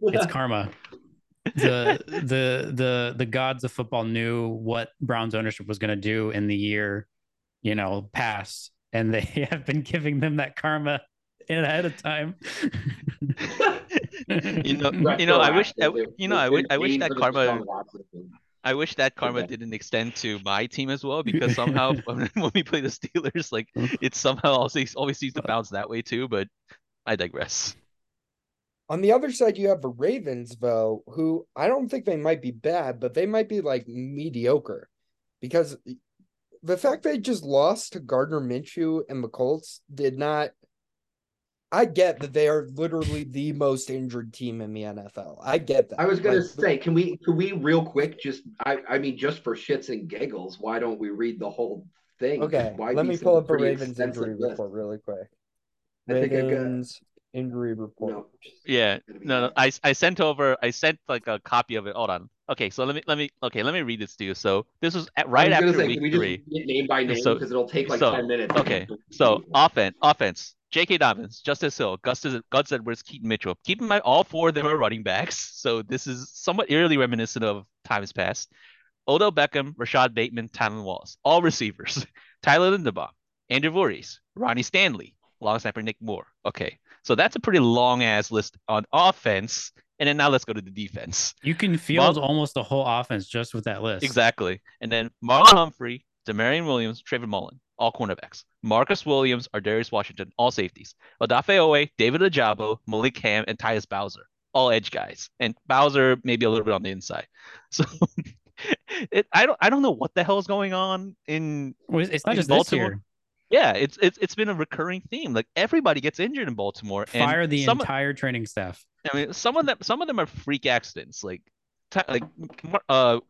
It's karma. The the the the gods of football knew what Browns ownership was going to do in the year, you know, past, and they have been giving them that karma in ahead of time.
you know, you know, I wish, I, you know, I wish, I wish that karma. I wish that karma
Okay.
didn't extend to my team as well because somehow when when we play the Steelers, like mm-hmm. it somehow always always seems to uh, bounce that way too. But I digress.
On the other side, you have the Ravens, though, who I don't think they might be bad, but they might be like mediocre because the fact they just lost to Gardner Minshew and the Colts did not. I get that they are literally the most injured team in the NFL. I get that.
I was gonna
Like,
say, can we can we real quick just I I mean just for shits and giggles, why don't we read the whole thing?
Okay,
Why
let me pull up the
pretty
Ravens injury
list?
report really quick.
I think I got-
Ravens injury report.
No.
Yeah, no, no. I I sent over. I sent like a copy of it. Hold on. Okay, so let me let me. Okay, let me read this to you. So this was at, right after
say,
week
we
three.
name by name
So-
because it'll take like
so-
ten minutes.
Okay, so offense, offense. J.K. Dobbins, Justice Hill, Gus, Gus Edwards, Keaton Mitchell. Keep in mind, all four of them are running backs. So this is somewhat eerily reminiscent of times past. Odell Beckham, Rashod Bateman, Tylan Wallace, all receivers. Tyler Linderbaum, Andrew Voorhees, Ronnie Stanley, long snapper Nick Moore. Okay, so that's a pretty long ass list on offense. And then now let's go to the defense.
You can field almost the whole offense just with that list.
Exactly. And then Marlon Humphrey, Damarion Williams, Trayvon Mullen, all cornerbacks. Marcus Williams, Darius Washington, all safeties. Odafe Oweh, David Ojabo, Malik Hamm, and Tyus Bowser, all edge guys. And Bowser maybe a little bit on the inside. So it, I don't I don't know what the hell is going on in
Well, it's- it's not
in
just this
Baltimore.
year.
Yeah, it's it's it's been a recurring theme. Like everybody gets injured in Baltimore. and
Fire the
some,
entire training staff.
I mean, some of them, some of them are freak accidents, like, t- like, uh,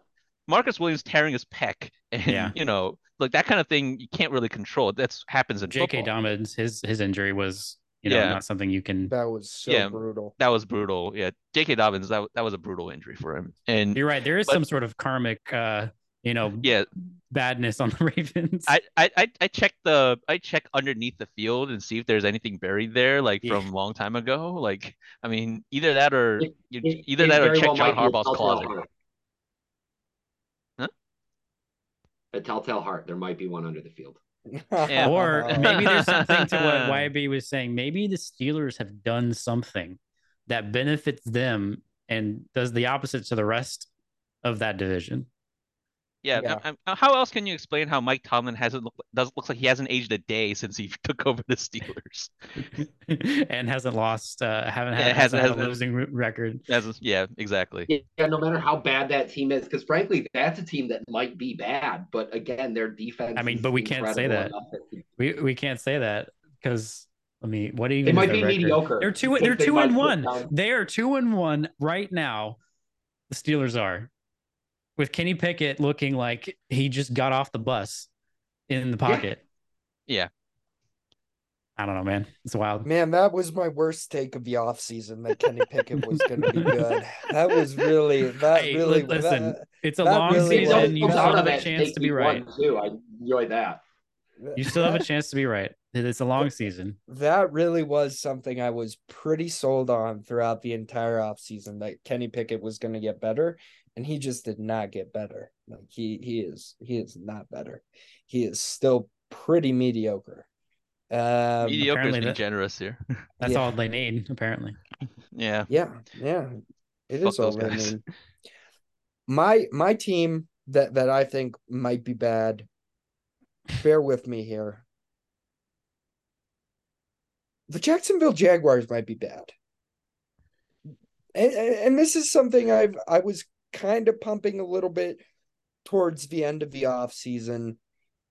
Marcus Williams tearing his pec, and
Yeah.
you know, like that kind of thing you can't really control. That's happens in
J.K.
football.
Dobbins, his his injury was you know
Yeah.
not something you can.
That was so
Yeah.
brutal.
That was brutal. Yeah, J.K. Dobbins, that that was a brutal injury for him. And
You're right. There is
But-
some sort of karmic, uh, you know,
yeah,
badness on the Ravens.
I, I I I check the I check underneath the field and see if there's anything buried there, like
Yeah.
from a long time ago. Like, I mean, either that or
It-
you,
It-
either that or check
well
John
might be
Harbaugh's closet.
heart.
Huh?
A telltale heart. There might be one under the field.
Yeah.
or maybe there's something to what YB was saying. Maybe the Steelers have done something that benefits them and does the opposite to the rest of that division.
Yeah.
Yeah.
I- I- how else can you explain how Mike Tomlin hasn't look, does looks like he hasn't aged a day since he took over the Steelers?
and hasn't lost, uh, haven't had,
it
hasn't
hasn't-
had a
hasn't-
losing re- record.
As yeah, exactly.
Yeah, no matter how bad that team is, because frankly, that's a team that might be bad, but again, their defense.
I mean, but we can't say that.
that
We we can't say that because I mean, what even
They
is
might be
record?
mediocre.
They're two.
They-
They're
they
two
might
and one. They are two and one right now. The Steelers are, with Kenny Pickett looking like he just got off the bus in the pocket.
Yeah.
I don't know, man. It's wild.
Man, that was my worst take of the offseason that Kenny Pickett was going to be good. That was really that
Hey,
really
listen,
that-
It's a long
really
He
was-
season. You
was
still have
of
a chance to be right.
one, too. I enjoy that.
You still have a chance to be right. It's a long season.
that really was something I was pretty sold on throughout the entire offseason that Kenny Pickett was going to get better and he just did not get better. Like he he is he is not better. He is still pretty mediocre. Um
Mediocre is being
that-
generous here.
That's
Yeah.
all they need, apparently.
yeah.
yeah, yeah. It
Fuck
is all they
guys.
need. My my team that that I think might be bad. Bear with me here. The Jacksonville Jaguars might be bad. And, and this is something I've I was kind of pumping a little bit towards the end of the offseason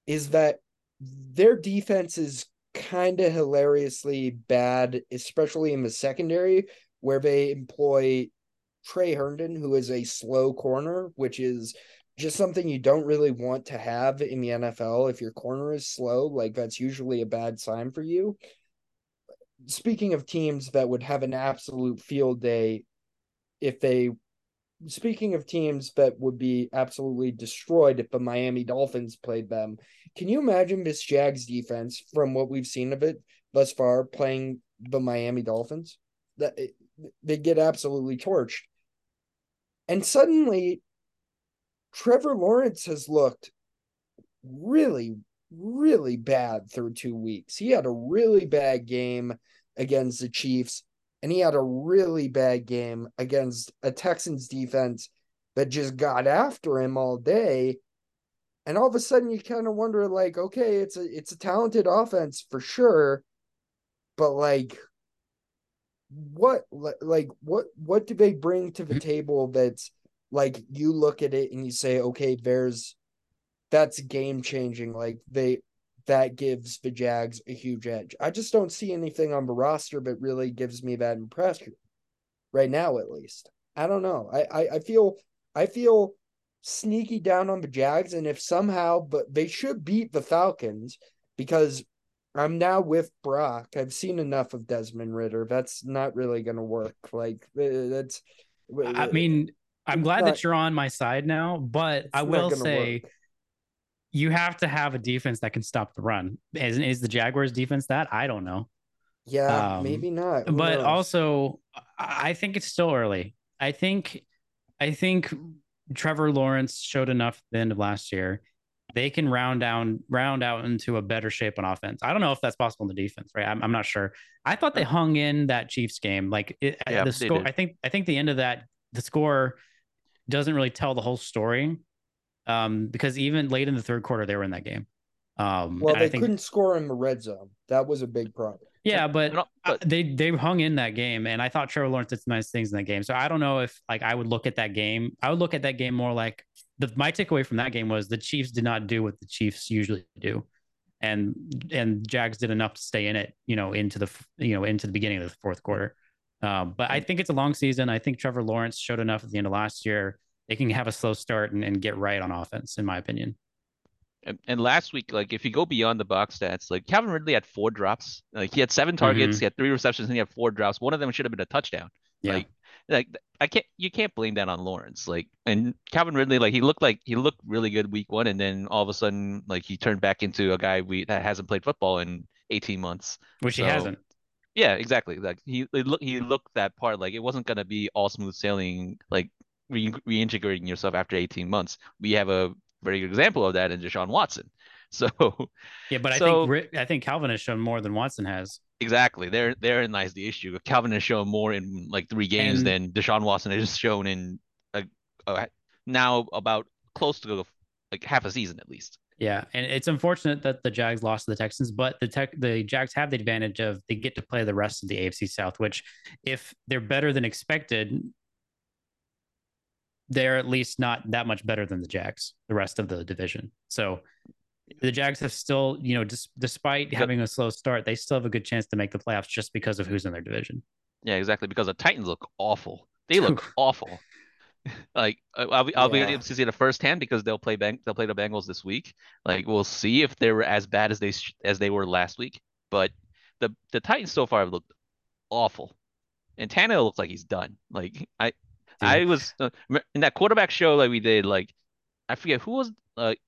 is that their defense is kind of hilariously bad, especially in the secondary, where they employ Tre Herndon, who is a slow corner, which is just something you don't really want to have in the NFL. If your corner is slow, like that's usually a bad sign for you. Speaking of teams that would have an absolute field day if they speaking of teams that would be absolutely destroyed if the Miami Dolphins played them, can you imagine this Jags defense from what we've seen of it thus far playing the Miami Dolphins? That they get absolutely torched. And suddenly Trevor Lawrence has looked really really bad through 2 weeks. He had a really bad game against the Chiefs and he had a really bad game against a Texans defense that just got after him all day. And all of a sudden you kind of wonder like, okay, it's a it's a talented offense for sure, but like what like what what do they bring to the mm-hmm. table that's like you look at it and you say, okay, there's that's game changing. Like they that gives the Jags a huge edge. I just don't see anything on the roster that really gives me that impression right now, at least. I don't know. I, I, I feel I feel sneaky down on the Jags, and if somehow, but they should beat the Falcons because I'm now with Brock. I've seen enough of Desmond Ridder. That's not really going to work. Like uh, that's.
I mean, I'm glad
not-
that you're on my side now, but I will say
work.
you have to have a defense that can stop the run. Is, is the Jaguars defense that? I don't know.
yeah,
um,
maybe not. Who
but
knows?
also I I think it's still early. I think I think Trevor Lawrence showed enough at the end of last year. They can round down round out into a better shape on offense. I don't know if that's possible in the defense, right? I'm, I'm not sure. I thought they hung in that Chiefs game. Like it,
Yeah,
the score. I think I think the end of that the score doesn't really tell the whole story. Um, because even late in the third quarter, they were in that game. Um,
well, they
I think
couldn't score in the red zone. That was a big problem.
yeah, but, uh,
but-
they they hung in that game, and I thought Trevor Lawrence did some nice things in that game. So I don't know if like I would look at that game. I would look at that game more like the my takeaway from that game was the Chiefs did not do what the Chiefs usually do, and and Jags did enough to stay in it, you know, into the you know into the beginning of the fourth quarter. Um, but I think it's a long season. I think Trevor Lawrence showed enough at the end of last year. They can have a slow start and, and get right on offense, in my opinion.
And, and last week, like if you go beyond the box stats, like Calvin Ridley had four drops. Like he had seven targets,
Mhm.
he had three receptions, and he had four drops. One of them should have been a touchdown.
Yeah.
Like, like I can't, you can't blame that on Lawrence. Like, and Calvin Ridley, like he looked like he looked really good week one, and then all of a sudden, like he turned back into a guy we that hasn't played football in 18 months.
Which he hasn't.
Yeah, exactly. Like he he look he looked that part like it wasn't gonna be all smooth sailing, like re- reintegrating yourself after 18 months. We have a very good example of that in Deshaun Watson. So
Yeah, but I think I think Calvin has shown more than Watson has.
exactly, there therein lies the issue. Calvin has shown more in like three games
And-
than Deshaun Watson has shown in a, a, now about close to like half a season at least.
Yeah, and it's unfortunate that the Jags lost to the Texans, but the tech the Jags have the advantage of they get to play the rest of the AFC South, which if they're better than expected, they're at least not that much better than the Jags, the rest of the division. So the Jags have still, you know, dis- despite
Yep.
having a slow start, they still have a good chance to make the playoffs just because of who's in their division.
Yeah, exactly. Because the Titans look awful. They look awful. Like I'll be I'll be able to see it firsthand because they'll play Bang they'll play the Bengals this week. Like we'll see if they were as bad as they sh- as they were last week. But the the Titans so far have looked awful, and Tannehill looks like he's done. Like I I was uh, in that quarterback show that we did. Like I forget who was like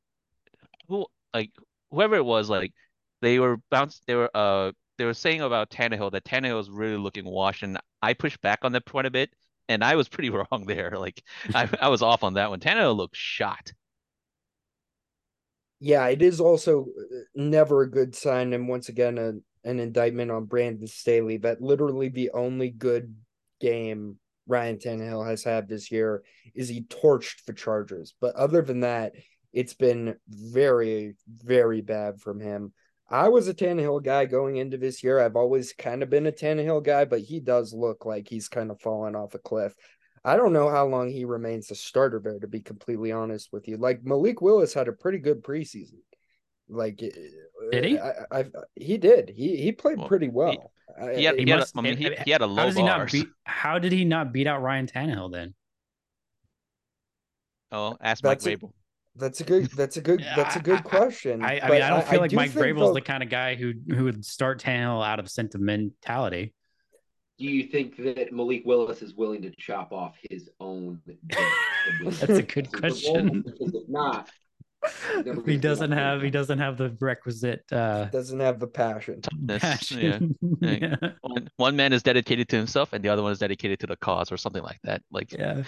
who like whoever it was. Like they were bounced. They were uh they were saying about Tannehill that Tannehill is really looking washed, and I pushed back on that point a bit, and I was pretty wrong there. Like I, I was off on that one. Tannehill looked shot.
Yeah, it is also uh, never a good sign, and once again, a, an indictment on Brandon Staley. That literally the only good game Ryan Tannehill has had this year is he torched the Chargers. But other than that, it's been very, very bad from him. I was a Tannehill guy going into this year. I've always kind of been a Tannehill guy, but he does look like he's kind of fallen off a cliff. I don't know how long he remains a starter there, to be completely honest with you. Like Malik Willis had a pretty good preseason. Like eh,
Did he?
I, I, I he did. He he played
Well,
pretty well. I-
He had,
He
he had a-
must-
I mean, he, he had a
How
low
does he not beat how did he not beat out Ryan Tannehill then?
Oh, ask Mike
That's a-
Vrabel.
That's a good. That's a good. That's a
I-
good
I-
question.
I, I
but
mean, I don't feel like
do
Mike
think
Vrabel's
they'll-
the kind of guy who who would start Tannehill out of sentimentality.
Do you think that Malik Willis is willing to chop off his own? dick to win
That's a good question.
Because if not,
he doesn't have he doesn't have the requisite uh
doesn't have the passion.
That's-
passion.
yeah. One, one man is dedicated to himself, and the other one is dedicated to the cause, or something like that. Like,
yeah.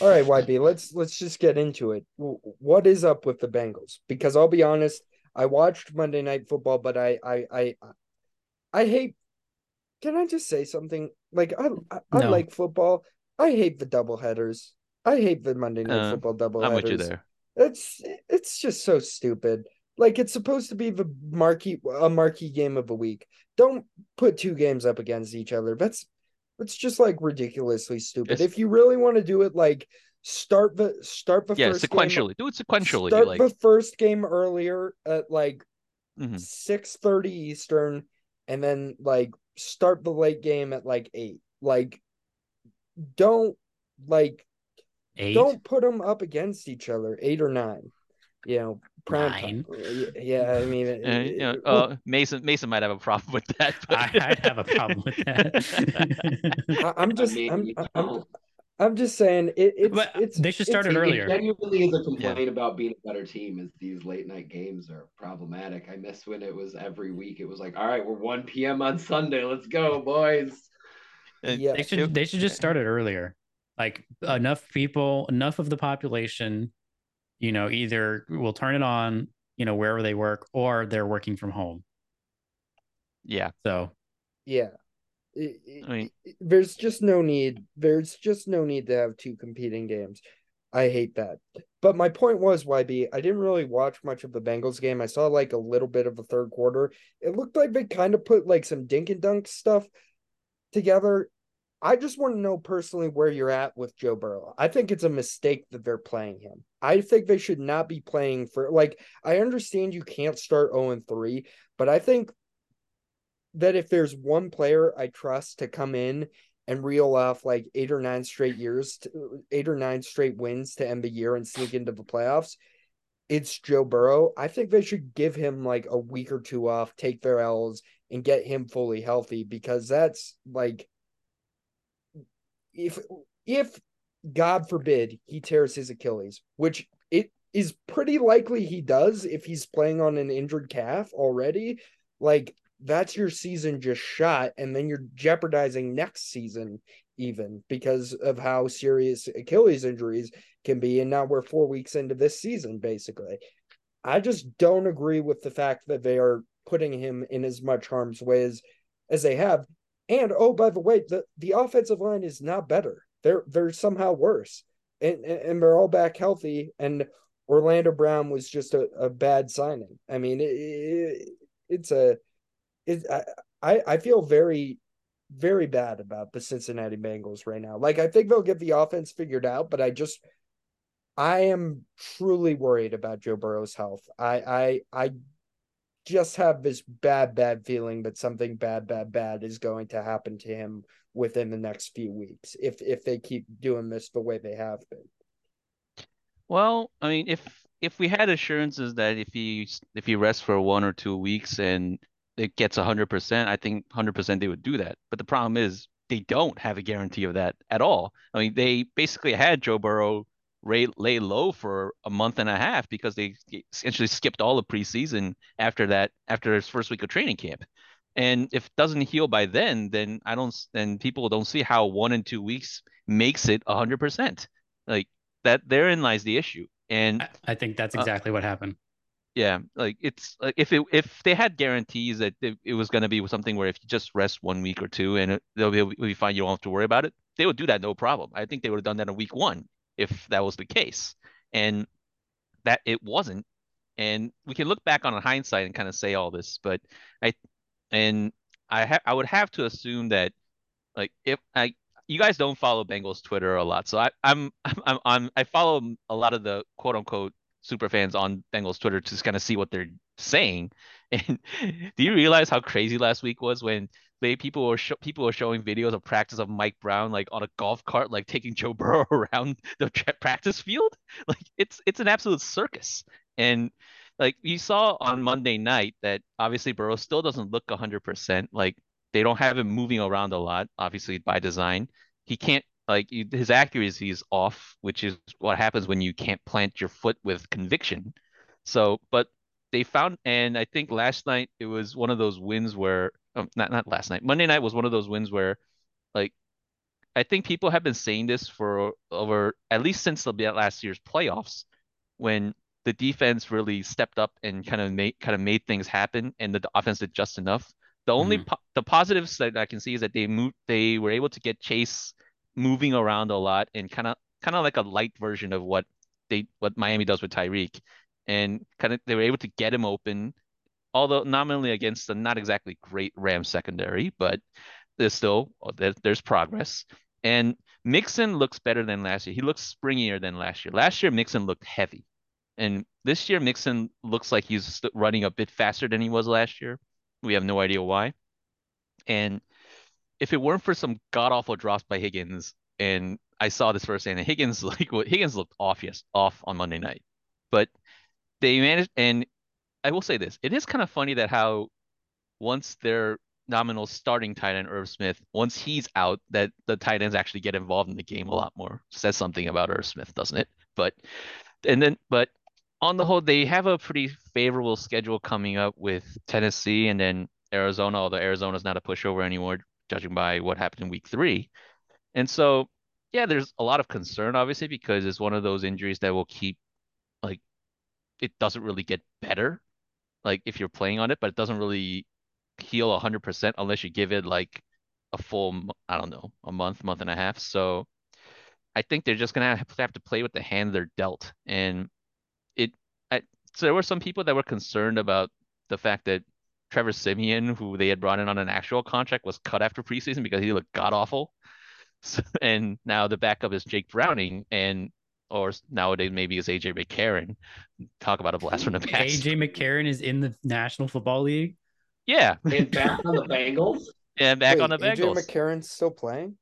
All right, YB, let's let's just get into it. What is up with the Bengals? Because I'll be honest, I watched Monday Night Football, but I I I I hate. Can I just say something? Like I I, I
No.
like football. I hate the double headers. I hate the Monday Night
Uh,
Football double
I'm
headers.
with you there.
It's it's just so stupid. Like it's supposed to be the marquee a marquee game of a week. Don't put two games up against each other. That's that's just like ridiculously stupid.
It's-
If you really want to do it, like start the start the
Yeah,
first
sequentially. Do it sequentially.
start
Like,
the first game earlier at like
mhm.
six thirty Eastern, and then like start the late game at like eight. Like, don't like don't put them up against each other, eight or nine. You know, prime time. Yeah, I mean,
Uh, you know, uh, Mason Mason might have a problem with that. But...
I, I'd have a problem with that.
I, I'm just,
I mean,
I'm,
you
I'm, I'm just saying it, it's,
But
it's.
they should start
it's-
it
it
earlier.
genuinely is a complaint about being a better team. Is these late night games are problematic. I miss when it was every week. It was like, all right, we're 1 p.m. on Sunday. Let's go, boys.
Uh,
Yeah.
they should they should just start it earlier. Like enough people, enough of the population, you know, either will turn it on, you know, wherever they work, or they're working from home.
Yeah,
So
Yeah. It- it-
I mean,
there's just no need. There's just no need to have two competing games. I hate that. But my point was, YB, I didn't really watch much of the Bengals game. I saw like a little bit of the third quarter. It looked like they kind of put like some dink and dunk stuff together. I just want to know personally where you're at with Joe Burrow. I think it's a mistake that they're playing him. I think they should not be playing for like I understand you can't start 0 and 3, but I think that if there's one player I trust to come in and reel off like eight or nine straight years, to, eight or nine straight wins to end the year and sneak into the playoffs, it's Joe Burrow, I think they should give him like a week or two off, take their L's, and get him fully healthy because that's like if if God forbid he tears his Achilles, which it is pretty likely he does if he's playing on an injured calf already, like that's your season just shot, and then you're jeopardizing next season even because of how serious Achilles injuries can be. And now we're four weeks into this season, basically. I just don't agree with the fact that they are putting him in as much harm's way as, as they have. And oh, by the way, the, the offensive line is not better. They're they're somehow worse. And, and, they're all back healthy. And Orlando Brown was just a, a bad signing. I mean, it, it, it's a it, I, I feel very very bad about the Cincinnati Bengals right now. Like I think they'll get the offense figured out, but I just I am truly worried about Joe Burrow's health. I I I just have this bad bad feeling that something bad bad bad is going to happen to him within the next few weeks if if they keep doing this the way they have been.
Well, I mean, if if we had assurances that if he if he rests for one or two weeks and it gets 100%, I think 100% they would do that. But the problem is they don't have a guarantee of that at all. I mean, they basically had Joe Burrow lay, lay low for a month and a half because they essentially skipped all the preseason after that, after his first week of training camp. And if it doesn't heal by then, then I don't, then people don't see how one and two weeks makes it 100%. Like that, therein lies the issue. And
I, I think that's uh, exactly uh, what happened
yeah like it's like if it if they had guarantees that it, it was going to be something where if you just rest one week or two and it, they'll be, it'll be fine you don't have to worry about it they would do that no problem i think they would have done that in week one if that was the case and that it wasn't and we can look back on hindsight and kind of say all this but i and i ha- i would have to assume that like if i you guys don't follow Bengals Twitter a lot, so I, I'm I'm I'm I follow a lot of the quote unquote super fans on Bengals Twitter to kind of see what they're saying. And do you realize how crazy last week was when people were sh- people showing videos of practice of Mike Brown like on a golf cart, like taking Joe Burrow around the tra- practice field? Like it's it's an absolute circus. And like you saw on Monday night that obviously Burrow still doesn't look 100%. Like they don't have him moving around a lot, obviously by design. He can't like his accuracy is off, which is what happens when you can't plant your foot with conviction. So, but they found, and I think last night it was one of those wins where, um, not not last night, Monday night was one of those wins where, like, I think people have been saying this for over at least since the last year's playoffs, when the defense really stepped up and kind of made kind of made things happen, and the, the offense did just enough. The only mm-hmm. po- the positives that I can see is that they moved, they were able to get Chase moving around a lot and kind of kind of like a light version of what they what Miami does with Tyreek, and kind of they were able to get him open, although nominally against the not exactly great Rams secondary, but there's still oh, there's, there's progress. And Mixon looks better than last year. He looks springier than last year. Last year Mixon looked heavy, and this year Mixon looks like he's running a bit faster than he was last year. We have no idea why. And if it weren't for some god awful drops by Higgins, and I saw this firsthand, and Higgins like Higgins looked off yes off on Monday night, but they managed. And I will say this: it is kind of funny that how once their nominal starting tight end Irv Smith, once he's out, that the tight ends actually get involved in the game a lot more. Says something about Irv Smith, doesn't it? But and then but on the whole, they have a pretty favorable schedule coming up with Tennessee and then Arizona, although Arizona's not a pushover anymore judging by what happened in week three. And so, yeah, there's a lot of concern, obviously, because it's one of those injuries that will keep, like, it doesn't really get better, like, if you're playing on it, but it doesn't really heal 100% unless you give it, like, a full, I don't know, a month, month and a half. So I think they're just going to have to play with the hand they're dealt. And it, I, so there were some people that were concerned about the fact that Trevor Siemian, who they had brought in on an actual contract, was cut after preseason because he looked god awful. So, and now the backup is Jake Browning, and or nowadays maybe it's AJ McCarron. Talk about a blast from the past.
AJ McCarron is in the National Football League.
Yeah,
and back on the Bengals.
And back
Wait,
on the Bengals.
AJ McCarron's still playing.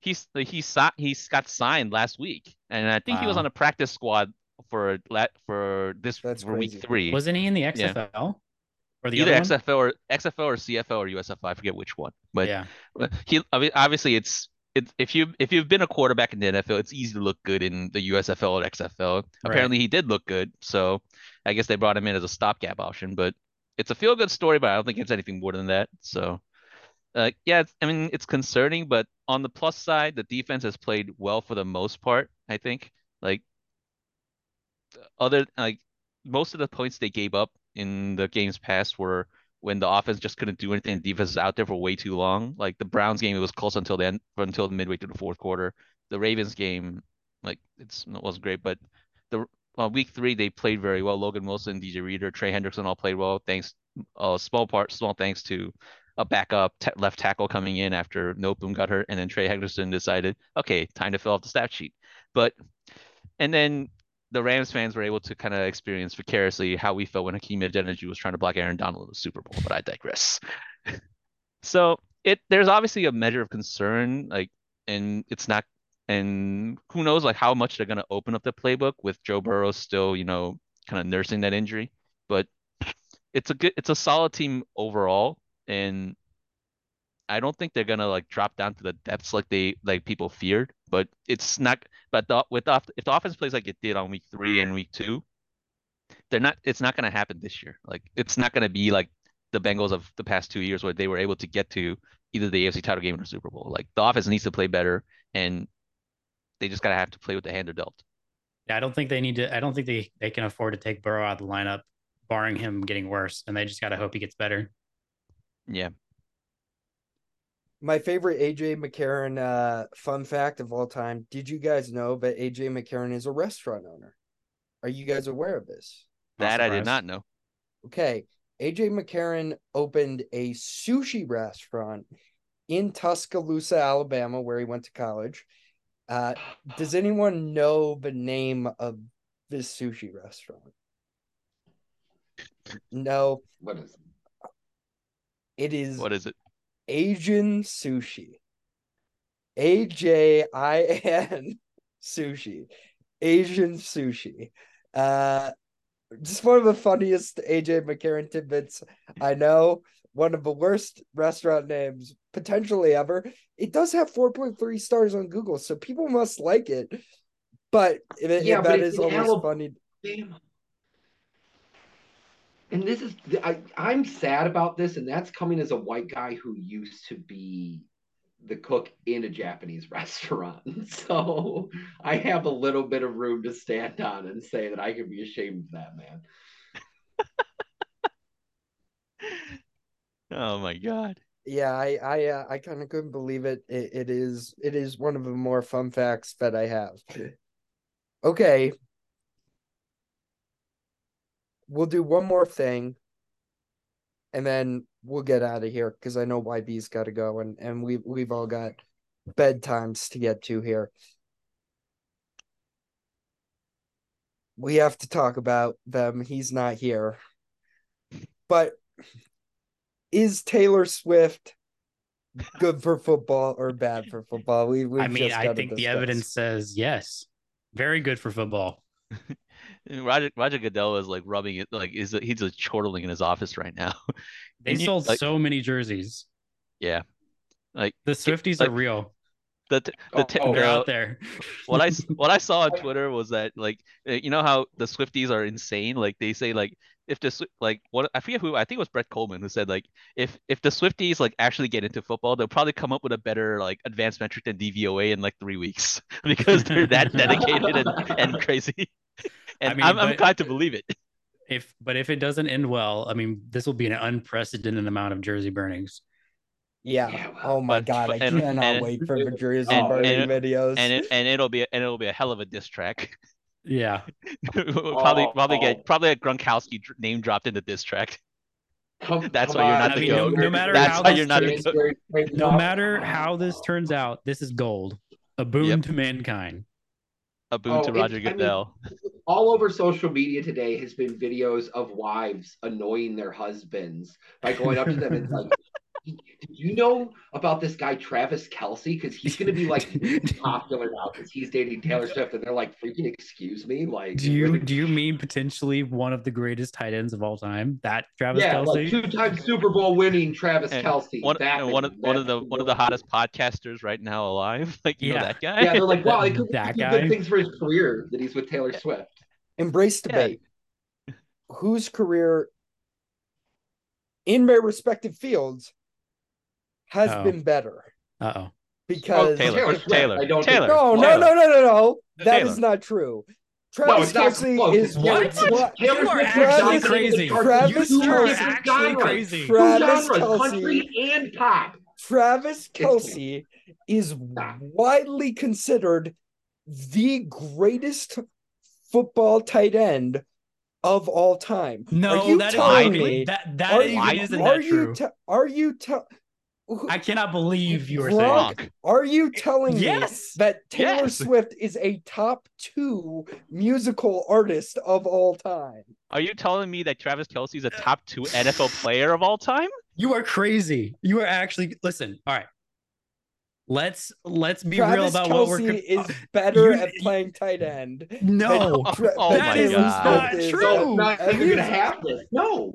He's he he's got signed last week, and I think wow. he was on a practice squad for la- for this
That's
for week three.
Wasn't he in the XFL? Or the
Either
other one?
XFL or XFL or CFL or USFL. I forget which one. But
yeah.
He obviously it's it's if you if you've been a quarterback in the NFL, it's easy to look good in the USFL or XFL. Apparently he did look good, so I guess they brought him in as a stopgap option. But it's a feel good story, but I don't think it's anything more than that. So uh, yeah, it's, I mean it's concerning, but on the plus side, the defense has played well for the most part. I think like other like most of the points they gave up in the games past were when the offense just couldn't do anything. The defense was out there for way too long. Like the Browns game, it was close until the end, until midway through the fourth quarter. The Ravens game, like it's it wasn't great, but the week three they played very well. Logan Wilson, DJ Reader, Trey Hendrickson all played well. Thanks, uh, small part, small thanks to a backup t- left tackle coming in after Noteboom got hurt, and then Trey Hendrickson decided, okay, time to fill out the stat sheet. But and then the Rams fans were able to kind of experience vicariously how we felt when Hakeem Adeniji was trying to block Aaron Donald in the Super Bowl, but I digress. so it there's obviously a measure of concern, like, and it's not, and who knows, like, how much they're gonna open up the playbook with Joe Burrow still, you know, kind of nursing that injury. But it's a good, it's a solid team overall, and I don't think they're gonna like drop down to the depths like they like people feared. But it's not. But the, with the, if the offense plays like it did on week three and week two, they're not. It's not gonna happen this year. Like it's not gonna be like the Bengals of the past two years where they were able to get to either the AFC title game or Super Bowl. Like the offense needs to play better, and they just gotta have to play with the hand they're dealt.
Yeah, I don't think they need to. I don't think they they can afford to take Burrow out of the lineup, barring him getting worse, and they just got to hope he gets better.
Yeah.
My favorite AJ McCarron uh, fun fact of all time. Did you guys know that AJ McCarron is a restaurant owner? Are you guys aware of this?
That I did not know.
Okay. AJ McCarron opened a sushi restaurant in Tuscaloosa, Alabama, where he went to college. Uh, does anyone know the name of this sushi restaurant? No,
What is
it? It is.
What is it?
Asian sushi. A J I N sushi. Asian sushi. Uh just one of the funniest AJ McCarron tidbits I know. One of the worst restaurant names potentially ever. It does have 4.3 stars on Google, so people must like it. But it,
Yeah, but
that is always
Alabama.
funny.
Damn. And this is I, I'm sad about this, and that's coming as a white guy who used to be the cook in a Japanese restaurant. So I have a little bit of room to stand on and say that I can be ashamed of that man.
Oh my god.
Yeah, I I uh, I kind of couldn't believe it. it. It is it is one of the more fun facts that I have. Okay. We'll do one more thing and then we'll get out of here because I know YB's got to go and and we we've all got bedtimes to get to here. We have to talk about them. He's not here. But is Taylor Swift good for football or bad for football? We we
I mean, I think the evidence says yes, very good for football.
Roger Roger Goodell is like rubbing it like is he's just chortling in his office right now.
They
And you-
sold
like-
so many jerseys.
Yeah, like
The Swifties
like-
are real.
the t- the t-
Oh,
They're out there.
what I s- what I saw on Twitter was that like uh, you know how the Swifties are insane. Like they say like if the like what I forget who I think it was Brett Kollmann who said like if if the Swifties like actually get into football, they'll probably come up with a better like advanced metric than DVOA in like three weeks because they're that dedicated and, and crazy. And
I mean,
I'm I'm
but-
inclined to believe it.
if but if it doesn't end well, I mean, this will be an unprecedented amount of jersey burnings.
Yeah.
Yeah, well,
oh my
but-
god, I
and-
cannot
and-
wait for the jersey
and-
burning
and-
videos.
And it and it'll be and it'll be a hell of a diss track.
Yeah,
We'll probably
Oh,
probably get
oh.
probably a Gronkowski name dropped in the diss track.
Come,
That's
come
why you're not
I
the
mean, no,
goat.
no matter
That's
how
why
this
you're not the
turns,
goat.
no matter how this turns out, this is gold, a boon
Yep.
to mankind.
A boon
Oh,
to Roger
I mean,
Goodell.
all over social media today has been videos of wives annoying their husbands by going up to them and like Did you know about this guy Travis Kelce? Because he's going to be like popular now because he's dating Taylor Swift, and they're like, "Freaking excuse me!" Like,
Do you do you mean potentially one of the greatest tight ends of all time? That Travis
yeah,
Kelce?
like two-time Super Bowl winning Travis
And
Kelce.
One,
That
and one of
man,
one of the one of the hottest podcasters right now alive. Like you
Yeah.
know that guy.
Yeah, they're like, wow, it could
That guy?
good things for his career that he's with Taylor Swift.
Embrace
Yeah.
debate. Whose career in their respective fields has
Oh.
been better?
Uh oh.
Because
Taylor.
Taylor
Taylor.
I don't
Taylor.
no, no, no, no, no, no. That
Taylor.
is not true. Travis
it's not Kelce
is
What?
what?
Taylor
You are
Swift
actually
crazy.
Travis
with two
You are
actually crazy.
Travis
genres,
Kelce.
country and pop.
Travis Kelce is widely considered the greatest football tight end of all time.
No,
are you
that is
telling
not-
me?
that that
are,
even isn't
are
that
you
true.
te- are you te-
I cannot believe you were
Gronk?
saying.
Are you telling me that Taylor
Yes.
Swift is a top two musical artist of all time?
Are you telling me that Travis Kelce is a top two NFL player of all time?
You are crazy. You are actually listen. All right. Let's let's be
Travis
real about
Kelce
what we're
is uh, better
you-
at playing tight end.
no.
Tra-
Oh
that
my
is
Taylor
not true.
at-
So not
at
even gonna
least-
happen. No.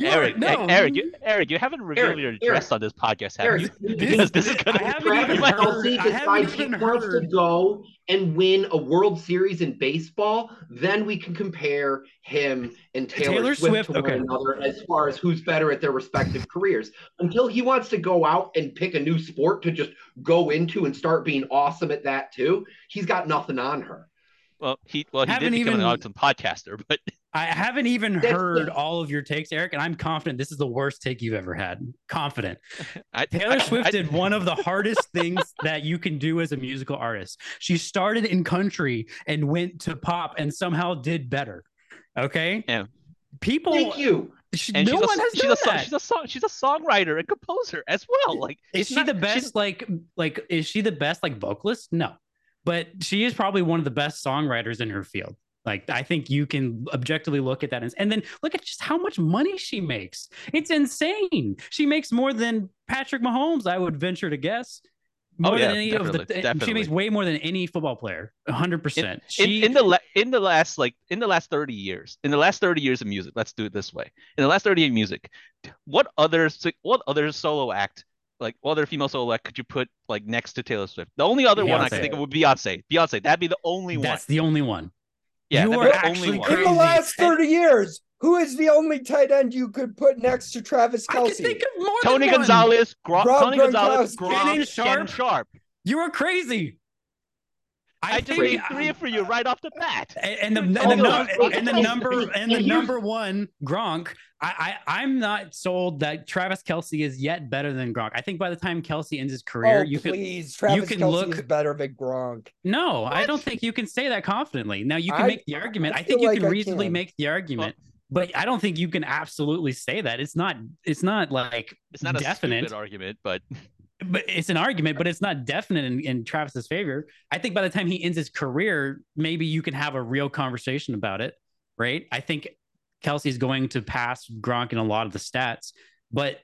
You
Eric,
no.
Eric, you, Eric, you haven't revealed
Eric,
your
Eric,
address on this podcast, have
Eric,
you?
this-
Because this is gonna
haven't
Travis
even heard-
Kelce
I
decides
haven't
he wants to go and win a World Series in baseball, then we can compare him and uh, Taylor,
Taylor
Swift,
Swift,
to
okay.
one another as far as who's better at their respective careers. Until he wants to go out and pick a new sport to just go into and start being awesome at that too, he's got nothing on her.
Well, he well he did
Haven't
become
even-
an awesome podcaster, but
I haven't even
That's-
heard all of your takes, Eric, and I'm confident this is the worst take you've ever had. Confident.
I,
Taylor
I-
Swift
I-
did one of the hardest things that you can do as a musical artist. She started in country and went to pop and somehow did better. Okay.
Yeah.
People,
Thank you.
she-
and
no
she's,
one
a,
has
she's
done
a song,
that.
she's a song she's a songwriter and composer as well. Like
Is she
not-
the best? Like, like, is she the best like vocalist? No, but she is probably one of the best songwriters in her field. Like, I think you can objectively look at that and, and then look at just how much money she makes. It's insane. She makes more than Patrick Mahomes, I would venture to guess.
Oh, yeah,
than any of the,
definitely,
she makes way more than any football player. hundred percent.
in,
She
in the la- in the last like in the last 30 years in the last 30 years of music let's do it this way in the last 30 years of music what other what other solo act like what other female solo act could you put like next to Taylor Swift the only other one I can think of would be Beyonce Beyonce that'd be the only one
that's the only one.
Yeah
you are actually
only
In the last 30 years, who is the only tight end you could put next to Travis Kelce?
I can think of more
Tony
than one.
Gonzalez Gronk,
Rob
Tony Gonzalez
Gronkowski.
Gronk,
Shannon
Shannon
Sharpe.
Sharpe
You are crazy.
I,
I,
just
think
three for you right off the bat
and the, and the, num-
no.
and the number
and-
and the number one Gronk. I, I I'm not sold that Travis Kelce is yet better than Gronk. I think by the time Kelce ends his career,
oh,
you could
please. Travis
can
Kelce
look-
is better than Gronk.
no. I don't think you can say that confidently. Now you can
I-
make the argument.
I
I, think you
like
can reasonably
can.
make the argument, but I don't think you can absolutely say that. It's not. It's not like
it's not a
definite.
argument but
but it's an argument, but it's not definite in, in Travis's favor. I think by the time he ends his career, maybe you can have a real conversation about it, right? I think Kelce's going to pass Gronk in a lot of the stats, but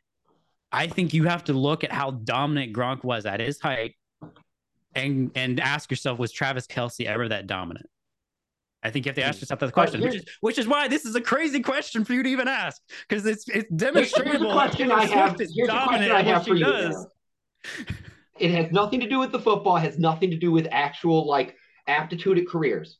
I think you have to look at how dominant Gronk was at his height and and ask yourself, was Travis Kelsey ever that dominant? I think you have to ask yourself that question, which is which is why this is a crazy question for you to even ask because it's it's demonstrable. that
question I have- here's
dominant
question I have
she
for you,
does.
Aaron. It has nothing to do with the football, has nothing to do with actual like aptitude at careers.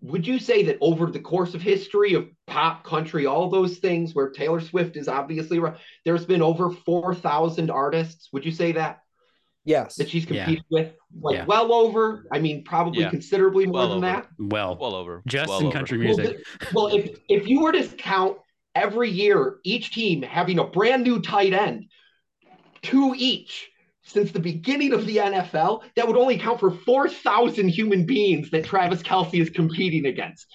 Would you say that over the course of history of pop country, all those things where Taylor Swift is obviously there's been over 4,000 artists? Would you say that
Yes.
that she's
Yeah.
competed with? Like
Yeah.
well over, I mean, probably
Yeah.
considerably more
Well
than
over.
that.
Well,
well over
just
well
in
over.
country music.
th- Well, if if you were to count every year, each team having a brand new tight end, two each since the beginning of the NFL, that would only count for four thousand human beings that Travis Kelce is competing against.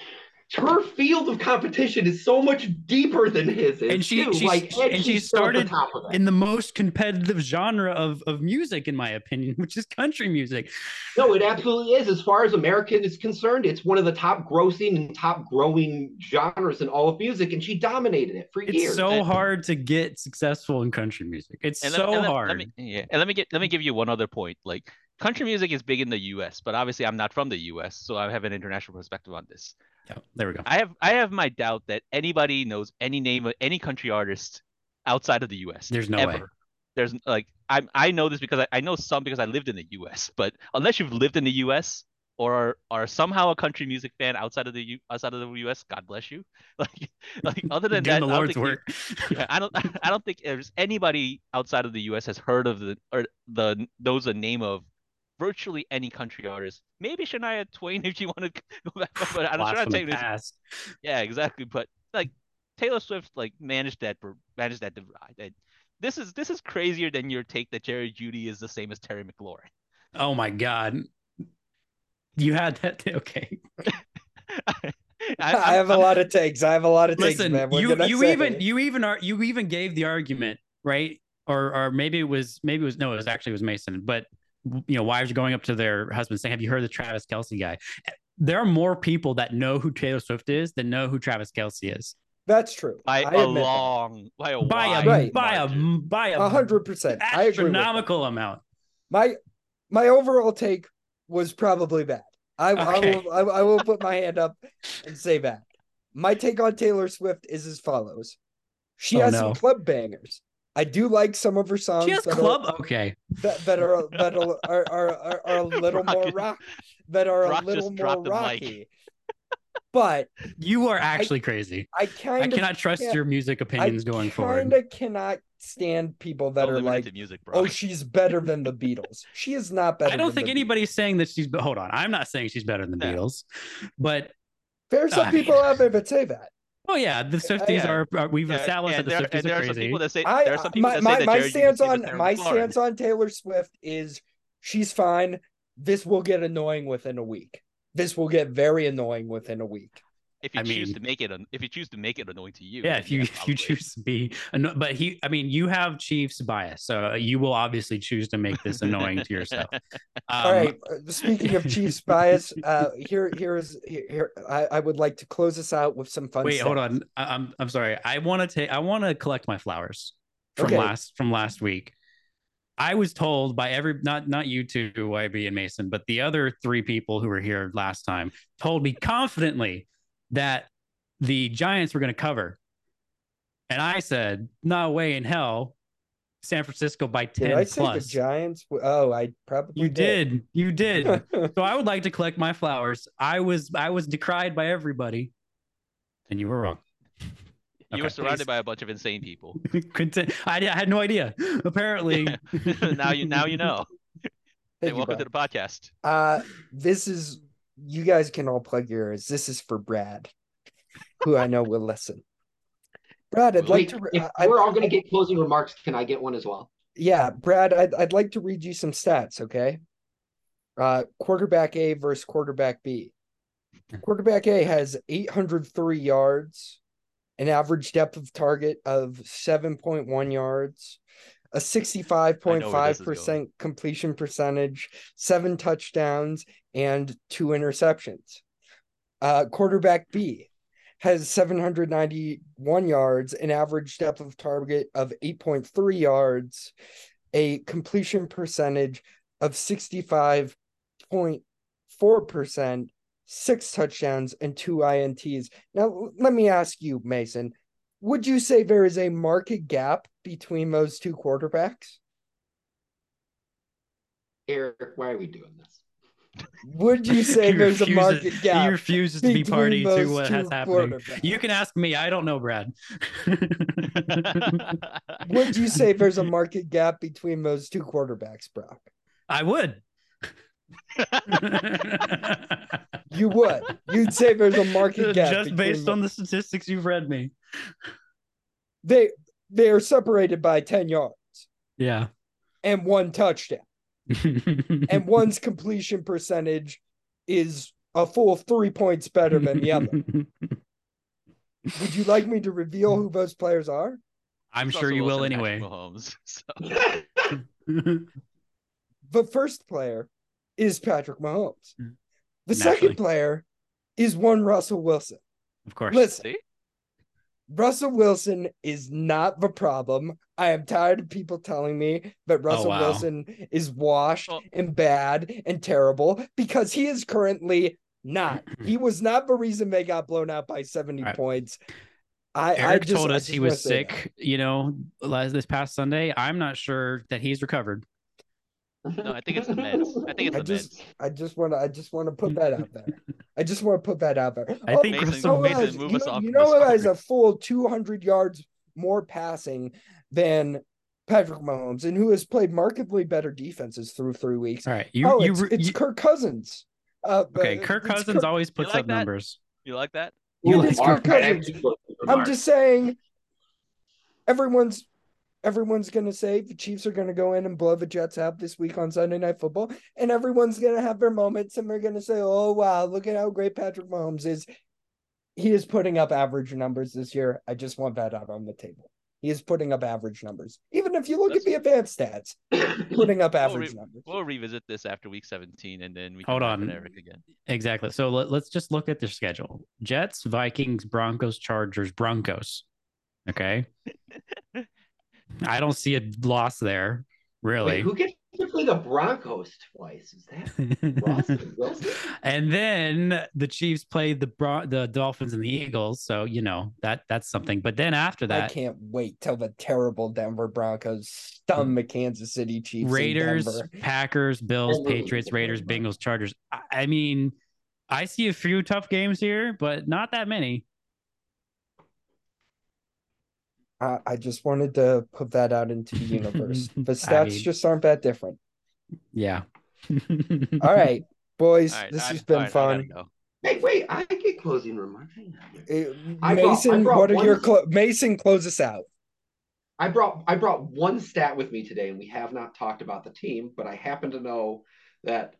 Her field of competition is so much deeper than his is
And she-
too.
she-
like,
and she
she's still at the
started
top of
in the most competitive genre of, of music, in my opinion, which is country music.
No, it absolutely is. As far as American is concerned, it's one of the top grossing and top growing genres in all of music, and she dominated it for
It's
years.
It's so
And-
hard to get successful in country music. It's
And
so
let, and let-
hard.
Let me, yeah, and let me get let me give you one other point. Like country music is big in the U.S., but obviously I'm not from the U.S., so I have an international perspective on this.
Yeah, there we go.
I have I have my doubt that anybody knows any name of any country artist outside of the U.S.
There's no
ever.
way.
There's like I I know this because I, I know some because I lived in the U.S. But unless you've lived in the U.S. or are, are somehow a country music fan outside of the U, outside of the U.S., God bless you. Like like other than that,
the
I don't
Lord's
think you-
work.
yeah, I don't I don't think there's anybody outside of the US has heard of the or the knows the name of virtually any country artist. Maybe Shania Twain if you want to go back, but I'm
Blast
trying
from
to
the
take this. Yeah, exactly. But like Taylor Swift like managed that managed that divide. This is this is crazier than your take that Jerry Jeudy is the same as Terry McLaurin.
Oh my god. You had that okay.
I,
I,
have a lot of takes. I have a lot of takes,
Listen,
man. What
you you
say?
even you even are you even gave the argument, right? Or or maybe it was maybe it was no, it was actually it was Mason, but you know, wives are going up to their husbands saying, Have you heard the Travis Kelce guy? There are more people that know who Taylor Swift is than know who Travis Kelce is.
That's true.
by
I
a
admit that.
long by a
By a
Right.
by a by a
A hundred percent. I agree. With that.
astronomical amount.
My my overall take was probably bad. I,
Okay.
I will I, I will put my hand up and say that. My take on Taylor Swift is as follows. She
Oh,
has
no.
some club bangers. I do like some of her songs
She has
that,
club.
Are,
Okay.
that, that are that are, are, are, are, are a little more
Brock-
rock that are
Brock
a little more
dropped mic.
rocky. But
You are actually crazy.
I
I
kind of
cannot trust
can't-
your music opinions going
kind
forward.
of cannot stand people that
Don't
are like,
to music, bro.
oh, she's better than the Beatles. She is not better.
I don't
than
think
the
anybody's saying that she's. Hold on, I'm not saying she's better than the
No.
Beatles, but
There are some
I
people
mean-
out there that say that.
Oh yeah, the Swifties
yeah.
are, are. We've
Yeah,
established
and
that the
there,
Swifties
and there
are
are some
crazy.
people that say
I
there are some people
my
that
my,
say that
my
Jerry
stance on my
McLaurin.
stance on Taylor Swift is she's fine. This will get annoying within a week. This will get very annoying within a week.
If you
I
choose
mean-
to make it, if you choose to make it annoying to you,
yeah, if you if you choose to be, anno- but he, I mean, you have Chiefs bias, so you will obviously choose to make this annoying to yourself. Um,
All right. uh, Speaking of Chiefs bias, uh, here here's here, here I, I would like to close this out with some fun.
Wait, hold on. I, I'm I'm sorry. I want to take. I want to collect my flowers from
Okay.
last from last week. I was told by every not not you two, YB and Mason, but the other three people who were here last time told me confidently that the Giants were going to cover, and I said, "No way in hell." San Francisco by
Did
ten
I say the
plus.
Giants? Oh, I probably
You did. You did. so I would like to collect my flowers. I was I was decried by everybody, and you were wrong.
You
Okay,
were surrounded
please.
by a bunch of insane people.
I, I had no idea. Apparently,
now you now you know. Hey,
Thank you,
welcome
Bob.
to the podcast.
Uh, this is you guys can all plug yours. This is for Brad, who I know will listen. Brad, I'd like to. re-
if
I,
we're all going to get closing remarks, can I get one as well?
yeah, Brad, I'd, I'd like to read you some stats. Okay. Uh, quarterback A versus quarterback B. Quarterback A has 803 yards, an average depth of target of 7.1 yards, a 65.5% completion percentage, seven touchdowns, and two interceptions. Uh, quarterback B has 791 yards, an average depth of target of 8.3 yards, a completion percentage of 65.4%, six touchdowns, and two INTs. Now, let me ask you, Mason, would you say there is a market gap between those two quarterbacks?
Eric, why are we doing this?
Would you say
He
there's a market gap?
He refuses to be
between
party to
those
what
two
has happening.
quarterbacks?
You can ask me. I don't know, Brad.
Would you say there's a market gap between those two quarterbacks, Brock?
I would.
You would. You'd say there's a market gap
Just based
them.
on the statistics you've read me.
they they are separated by 10 yards
Yeah.
and one touchdown. And one's completion percentage is a full three points better than the other. Would you like me to reveal who those players are?
I'm
It's
sure
also
you will anyway.
Mahomes. So
The first player is Patrick Mahomes.
Hmm.
The
Naturally.
second player is one Russell Wilson.
of course.
Listen,
see,
Russell Wilson is not the problem. I am tired of people telling me that oh, Russell
Oh, wow.
Wilson is washed
Well-
and bad and terrible because he is currently not. he was not the reason they got blown out by 70
Right.
points. I, I
Eric
just,
told
I
us
just
he was sick, you know, last this past Sunday. I'm not sure that he's recovered.
No, I think it's the meds. I think it's
I
the
just,
meds.
I just want to, I just want to put that out there. I just want to put that out there.
I
Oh,
think
Mason-
Russell
you know,
Mason,
guys,
move
you
us
know,
off
you know
this
has a full 200 yards more passing than Patrick Mahomes, and who has played markedly better defenses through three weeks.
All right, you
oh,
you,
it's,
re-
it's
you-
Kirk Cousins. Uh,
okay. Kirk
it's
Cousins always puts
like
up
that?
numbers.
You like that?
You like Kirk Cousins. I'm just saying, everyone's everyone's gonna say the Chiefs are gonna go in and blow the Jets out this week on Sunday Night Football, and everyone's gonna have their moments, and they're gonna say, "Oh wow, look at how great Patrick Mahomes is." He is putting up average numbers this year. I just want that out on the table. He is putting up average numbers, even if you look at the advanced stats, putting up average numbers.
We'll revisit this after week 17, and then we
Hold
can laugh
on.
at Eric again.
Exactly. So let, let's just look at their schedule: Jets, Vikings, Broncos, Chargers, Broncos. Okay. I don't see a loss there,
Wait,
really.
who gets to play the Broncos twice? Is that Russell Wilson?
and then the Chiefs play the Bron- the Dolphins and the Eagles, so you know that that's something. But then after that, I
can't wait till the terrible Denver Broncos stun the Kansas City Chiefs.
Raiders, Packers, Bills, Patriots, Raiders,
Denver.
Bengals, Chargers. I, I mean, I see a few tough games here, but not that many.
I, I just wanted to put that out into the universe. The
I
stats
mean-
just aren't that different.
Yeah.
All right, boys,
All right,
this
all
has
right,
been
all right, I gotta
fun.
go.
Hey, wait, I get closing remarks. Hang on here.
Uh,
I brought- I
Mason,
brought
what are your clo- Mason? Close us out.
I brought I brought one stat with me today, and we have not talked about the team, but I happen to know that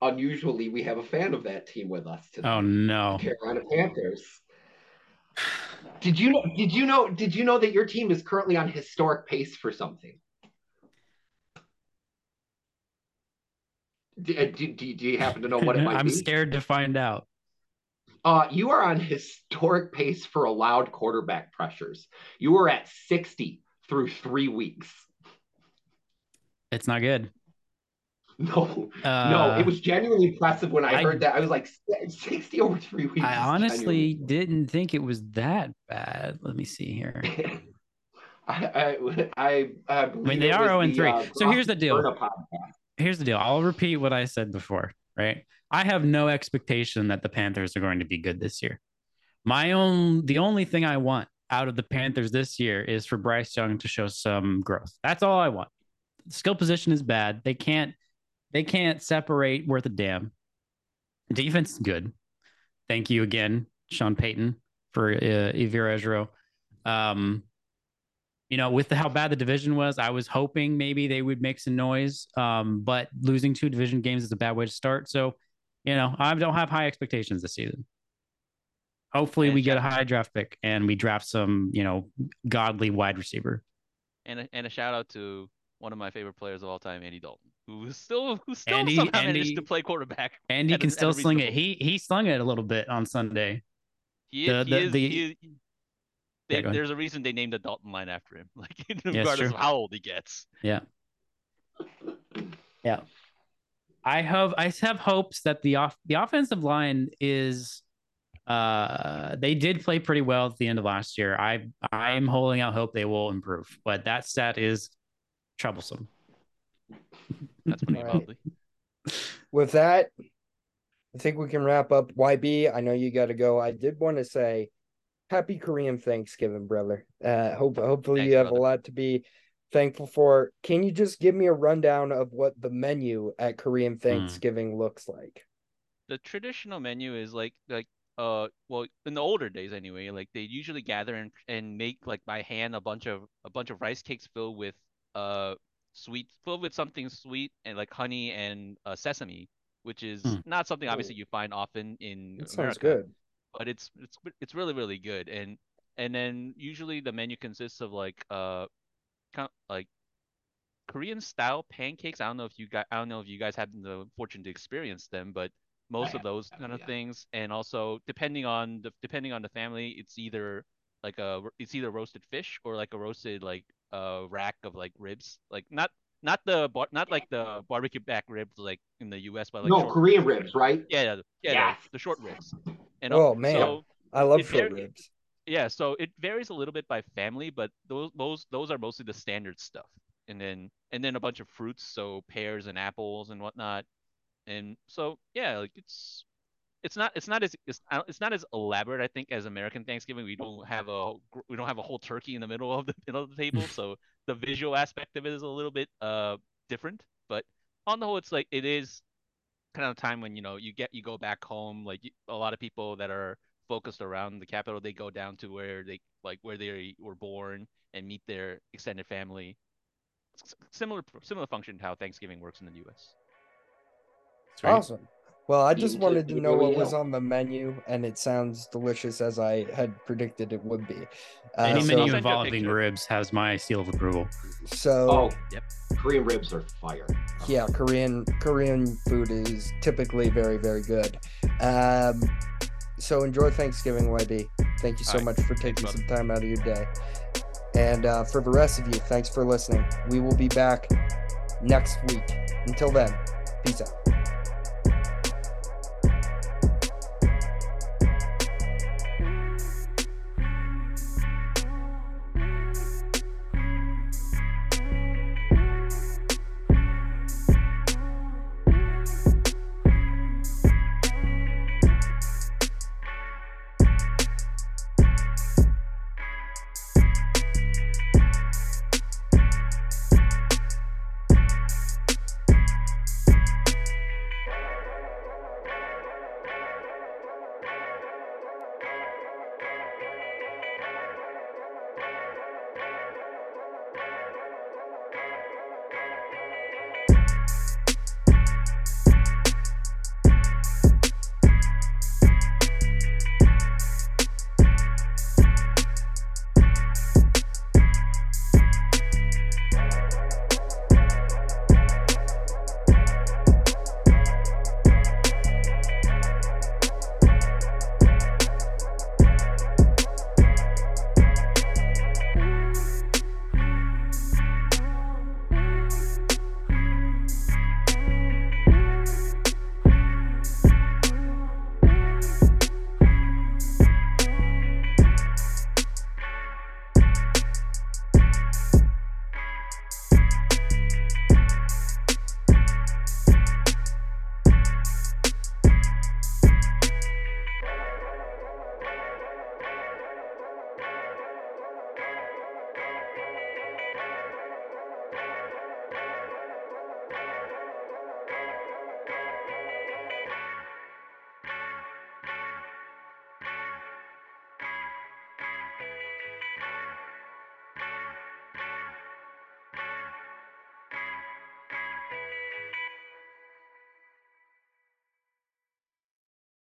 unusually we have a fan of that team with us today.
Oh no.
Carolina Panthers. Did you know? Did you know? Did you know that your team is currently on historic pace for something? Do, uh, do, do, do you happen to know what it might
I'm
be?
scared to find out.
Uh, you are on historic pace for allowed quarterback pressures. You are at 60 through three weeks.
It's not good.
No,
Uh,
no, it was genuinely impressive when I,
I-
heard that. I was like, 60 over three weeks.
I honestly
genuinely-
didn't think it was that bad. Let me see here.
I, I, I, I,
I mean, they are 0 and 3. So here's the deal. Here's the deal. I'll repeat what I said before, right? I have no expectation that the Panthers are going to be good this year. My own, the only thing I want out of the Panthers this year is for Bryce Young to show some growth. That's all I want. Skill position is bad. They can't, they can't separate worth a damn. Defense is good. Thank you again, Sean Payton, for uh, Ejiro Evero. Um, you know, with the, how bad the division was, I was hoping maybe they would make some noise. Um, but losing two division games is a bad way to start. So, you know, I don't have high expectations this season. Hopefully,
And
we get a high draft pick and we draft some, you know, godly wide receiver.
And a, and a shout out to one of my favorite players of all time, Andy Dalton, who still who still
Andy-
somehow
Andy-
managed to play quarterback.
And he
At a-
can
a
still sling it. He he slung it a little bit on Sunday.
He,
The-
he is,
the-
he
Yeah,
they-
ahead.
there's a reason they named the Dalton line after him, like regardless
true.
of how old he gets. Yeah. Yeah.
I have I have hopes that the off the offensive line is uh they did play pretty well at the end of last year. I I'm holding out hope they will improve, but that stat is troublesome.
That's pretty
Right.
lovely.
With that, I think we can wrap up. YB, I know you got to go. I did want to say, Happy Korean Thanksgiving, brother. Uh, hope hopefully
Thanks,
you have
brother.
a lot to be thankful for. Can you just give me a rundown of what the menu at Korean Thanksgiving looks like?
The traditional menu is like like uh well in the older days anyway, like they usually gather and and make like by hand a bunch of a bunch of rice cakes filled with uh sweet filled with something sweet and like honey and uh, sesame which is
Hmm.
not something obviously you find often in
That sounds
America
good.
but it's it's it's really really good and and then usually the menu consists of like uh kind like Korean style pancakes. I don't know if you guys I don't know if you guys had the fortune to experience them, but most of those
uh,
kind of
yeah.
things and also depending on the depending on the family, it's either like a it's either roasted fish or like a roasted like uh rack of like ribs. Like not not the bar, not like the barbecue back ribs like in the US, but like
no, Korean ribs, right?
Yeah, yeah, yeah,
Yes.
the, the short ribs. And
Oh, man.
so
I love short
they're-
ribs.
yeah, so it varies a little bit by family, but those those those are mostly the standard stuff. And then and then a bunch of fruits, so pears and apples and whatnot. And so yeah, like it's it's not it's not as it's, it's not as elaborate I think as American Thanksgiving. We don't have a we don't have a whole turkey in the middle of the middle of the table, so the visual aspect of it is a little bit uh different. But on the whole, it's like it is kind of a time when you know you get you go back home. Like you- a lot of people that are focused around the capital, they go down to where they like where they were born and meet their extended family. S- Similar similar function to how Thanksgiving works in the U.S.
Sweet.
Awesome. Well, I just wanted to know what was on the menu, and it sounds delicious as I had predicted it would be. Uh,
Any
so,
menu
I'll you a
involving ribs has my seal of approval.
so
Oh,
Yep.
Korean ribs are fire.
yeah, Korean Korean food is typically very very good. Um, so enjoy Thanksgiving, YB. Thank you so
All right.
much for taking some time out of your day. And uh, for the rest of you, thanks for listening. We will be back next week. Until then, peace out.